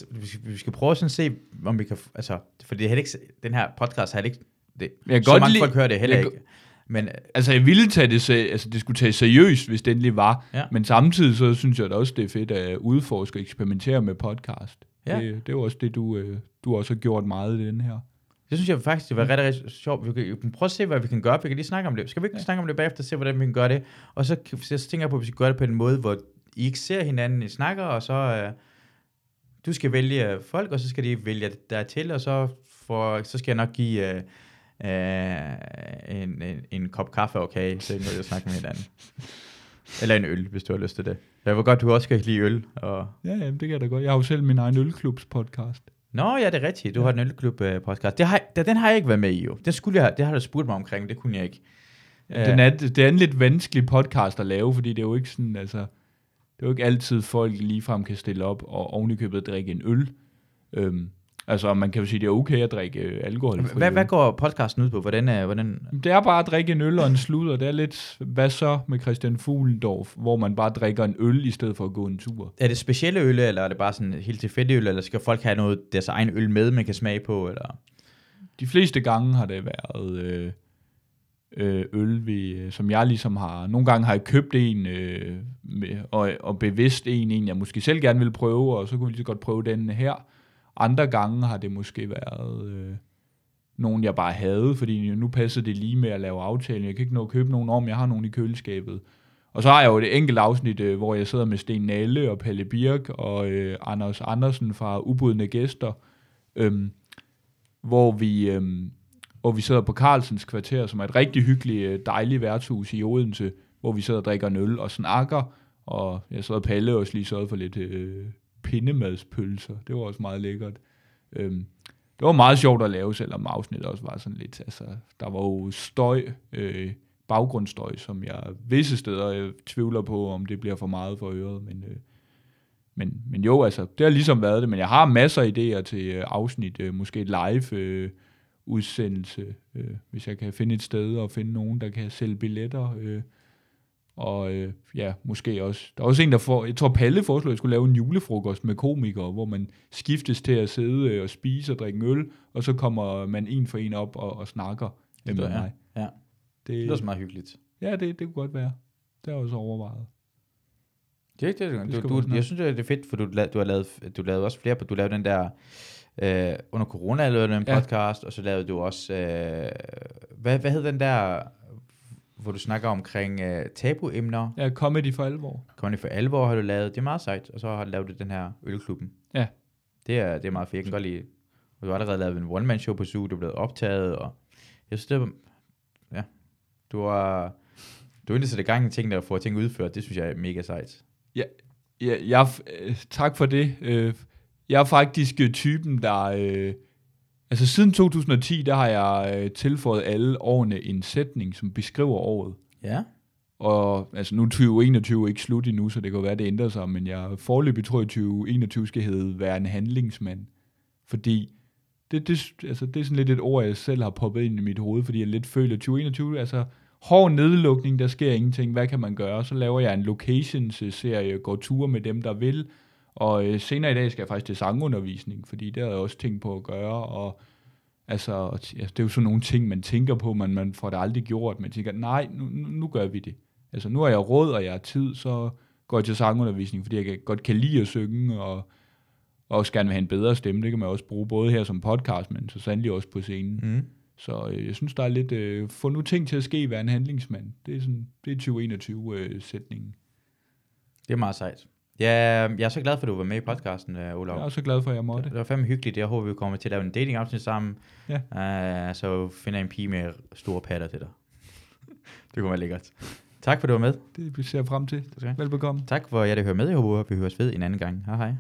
S1: vi skal prøve sådan at se, om vi kan, altså, for det er ikke, den her podcast har ikke, det, jeg så godt mange lide, folk hører det heller jeg, ikke.
S2: Men, altså, jeg ville tage det, altså, det skulle tage seriøst, hvis det endelig var. Ja. Men samtidig så synes jeg da også, det er fedt at udforske og eksperimentere med podcast. Ja. Det, det er jo også det, du, øh, du også har gjort meget i den her.
S1: Det synes jeg faktisk, det var rigtig, rigtig sjovt. Vi kan, prøve at se, hvad vi kan gøre. Vi kan lige snakke om det. Skal vi ikke ja. snakke om det bagefter, og se, hvordan vi kan gøre det? Og så, så tænker jeg på, at vi skal gøre det på en måde, hvor I ikke ser hinanden, I snakker, og så... Uh, du skal vælge folk, og så skal de vælge der til, og så, for, så skal jeg nok give uh, uh, en, en, en kop kaffe og kage, så er jeg snakke med hinanden. <laughs> Eller en øl, hvis du har lyst til det. Jeg vil godt, du også kan lide øl. Og...
S2: Ja, jamen, det kan jeg da godt. Jeg har jo selv min egen ølklubs podcast.
S1: Nå, ja, det er rigtigt. Du ja. har en ølklub uh, podcast. Det har, den har jeg ikke været med i, jo. Den skulle jeg, det har du spurgt mig omkring, det kunne jeg ikke.
S2: Ja, den er, det er en lidt vanskelig podcast at lave, fordi det er jo ikke sådan, altså, det er jo ikke altid folk ligefrem kan stille op og ovenikøbet drikke en øl. Øhm, Altså, man kan jo sige, det er okay at drikke øh, alkohol.
S1: Hvad, hvad går podcasten ud på? Hvordan, er, hvordan?
S2: Det er bare at drikke en øl og en sludder. Det er lidt, hvad så med Christian Fuglendorf, hvor man bare drikker en øl i stedet for at gå en tur.
S1: Er det specielle øl, eller er det bare sådan helt tilfældig øl, eller skal folk have noget deres egen øl med, man kan smage på? Eller?
S2: De fleste gange har det været øh, øh, øl, vi, øh, som jeg ligesom har. Nogle gange har jeg købt en, øh, med, og, og bevidst en, en, jeg måske selv gerne vil prøve, og så kunne vi lige så godt prøve den her andre gange har det måske været øh, nogen, jeg bare havde, fordi nu passer det lige med at lave aftalen. Jeg kan ikke nå at købe nogen om, jeg har nogen i køleskabet. Og så har jeg jo et enkelt afsnit, øh, hvor jeg sidder med Sten Nalle og Palle Birk og øh, Anders Andersen fra Ubudne Gæster, øh, hvor vi... Øh, hvor vi sidder på Carlsens kvarter, som er et rigtig hyggeligt, øh, dejligt værtshus i Odense, hvor vi sidder og drikker en øl og snakker, og jeg sidder og Palle også lige sørget for lidt øh, pindemadspølser. Det var også meget lækkert. Øhm, det var meget sjovt at lave, selvom afsnittet også var sådan lidt, altså, der var jo støj, øh, baggrundsstøj, som jeg visse steder jeg tvivler på, om det bliver for meget for øret, men, øh, men, men jo, altså, det har ligesom været det, men jeg har masser af idéer til øh, afsnit, øh, måske et live øh, udsendelse, øh, hvis jeg kan finde et sted og finde nogen, der kan sælge billetter, øh, og øh, ja, måske også. Der er også en, der får, jeg tror Palle foreslog, at jeg skulle lave en julefrokost med komikere, hvor man skiftes til at sidde øh, og spise og drikke øl, og så kommer man en for en op og, og snakker
S1: det med mig. Ja. Det, det er også meget hyggeligt.
S2: Ja, det, det kunne godt være. Det jeg også overvejet.
S1: Det, det, det, du, du, jeg synes, det er fedt, for du, du har lavet, du lavede også flere, du lavede den der, øh, under corona lavede du en podcast, ja. og så lavede du også, øh, hvad, hvad hed den der, hvor du snakker omkring uh, tabuemner.
S2: Ja, comedy for alvor.
S1: Comedy for alvor har du lavet. Det er meget sejt. Og så har du lavet den her ølklubben.
S2: Ja.
S1: Det er, det er meget fedt. Jeg kan godt lide. Du har allerede lavet en one-man-show på SU. Du er blevet optaget. Og jeg synes, det er, ja. Du har, du har sætte gang i ting, der får ting udført. Det synes jeg er mega sejt.
S2: Ja, ja jeg, øh, tak for det. Øh, jeg er faktisk typen, der... Øh, Altså siden 2010, der har jeg øh, tilføjet alle årene en sætning, som beskriver året.
S1: Ja.
S2: Og altså nu er 2021 ikke slut endnu, så det kan være, det ændrer sig, men jeg forløbig tror, at 2021 skal hedde være en handlingsmand. Fordi det, det, altså, det er sådan lidt et ord, jeg selv har poppet ind i mit hoved, fordi jeg lidt føler, at 2021 altså, hård nedlukning, der sker ingenting, hvad kan man gøre? Så laver jeg en locations-serie, går ture med dem, der vil, og øh, senere i dag skal jeg faktisk til sangundervisning, fordi det har jeg også tænkt på at gøre, og altså, ja, det er jo sådan nogle ting, man tænker på, men man får det aldrig gjort, man tænker, nej, nu, nu, gør vi det. Altså, nu har jeg råd, og jeg har tid, så går jeg til sangundervisning, fordi jeg godt kan lide at synge, og, og også gerne vil have en bedre stemme. Det kan man også bruge både her som podcast, men så sandelig også på scenen.
S1: Mm.
S2: Så øh, jeg synes, der er lidt, øh, få nu ting til at ske, være en handlingsmand. Det er, sådan, det er 2021-sætningen. Øh,
S1: Det er meget sejt. Ja, jeg er så glad for, at du var med i podcasten, uh, Olav.
S2: jeg er også glad for, at jeg måtte.
S1: Det var fandme hyggeligt. Jeg håber, vi kommer til at lave en dating sammen.
S2: Ja.
S1: Uh, så finder jeg en pige med store patter til dig. <laughs> det kunne være lækkert. Tak for, at du var med.
S2: Det ser jeg frem til. Velbekomme.
S1: Tak for jer, der hører med. Jeg håber, vi høres ved en anden gang. Hej hej.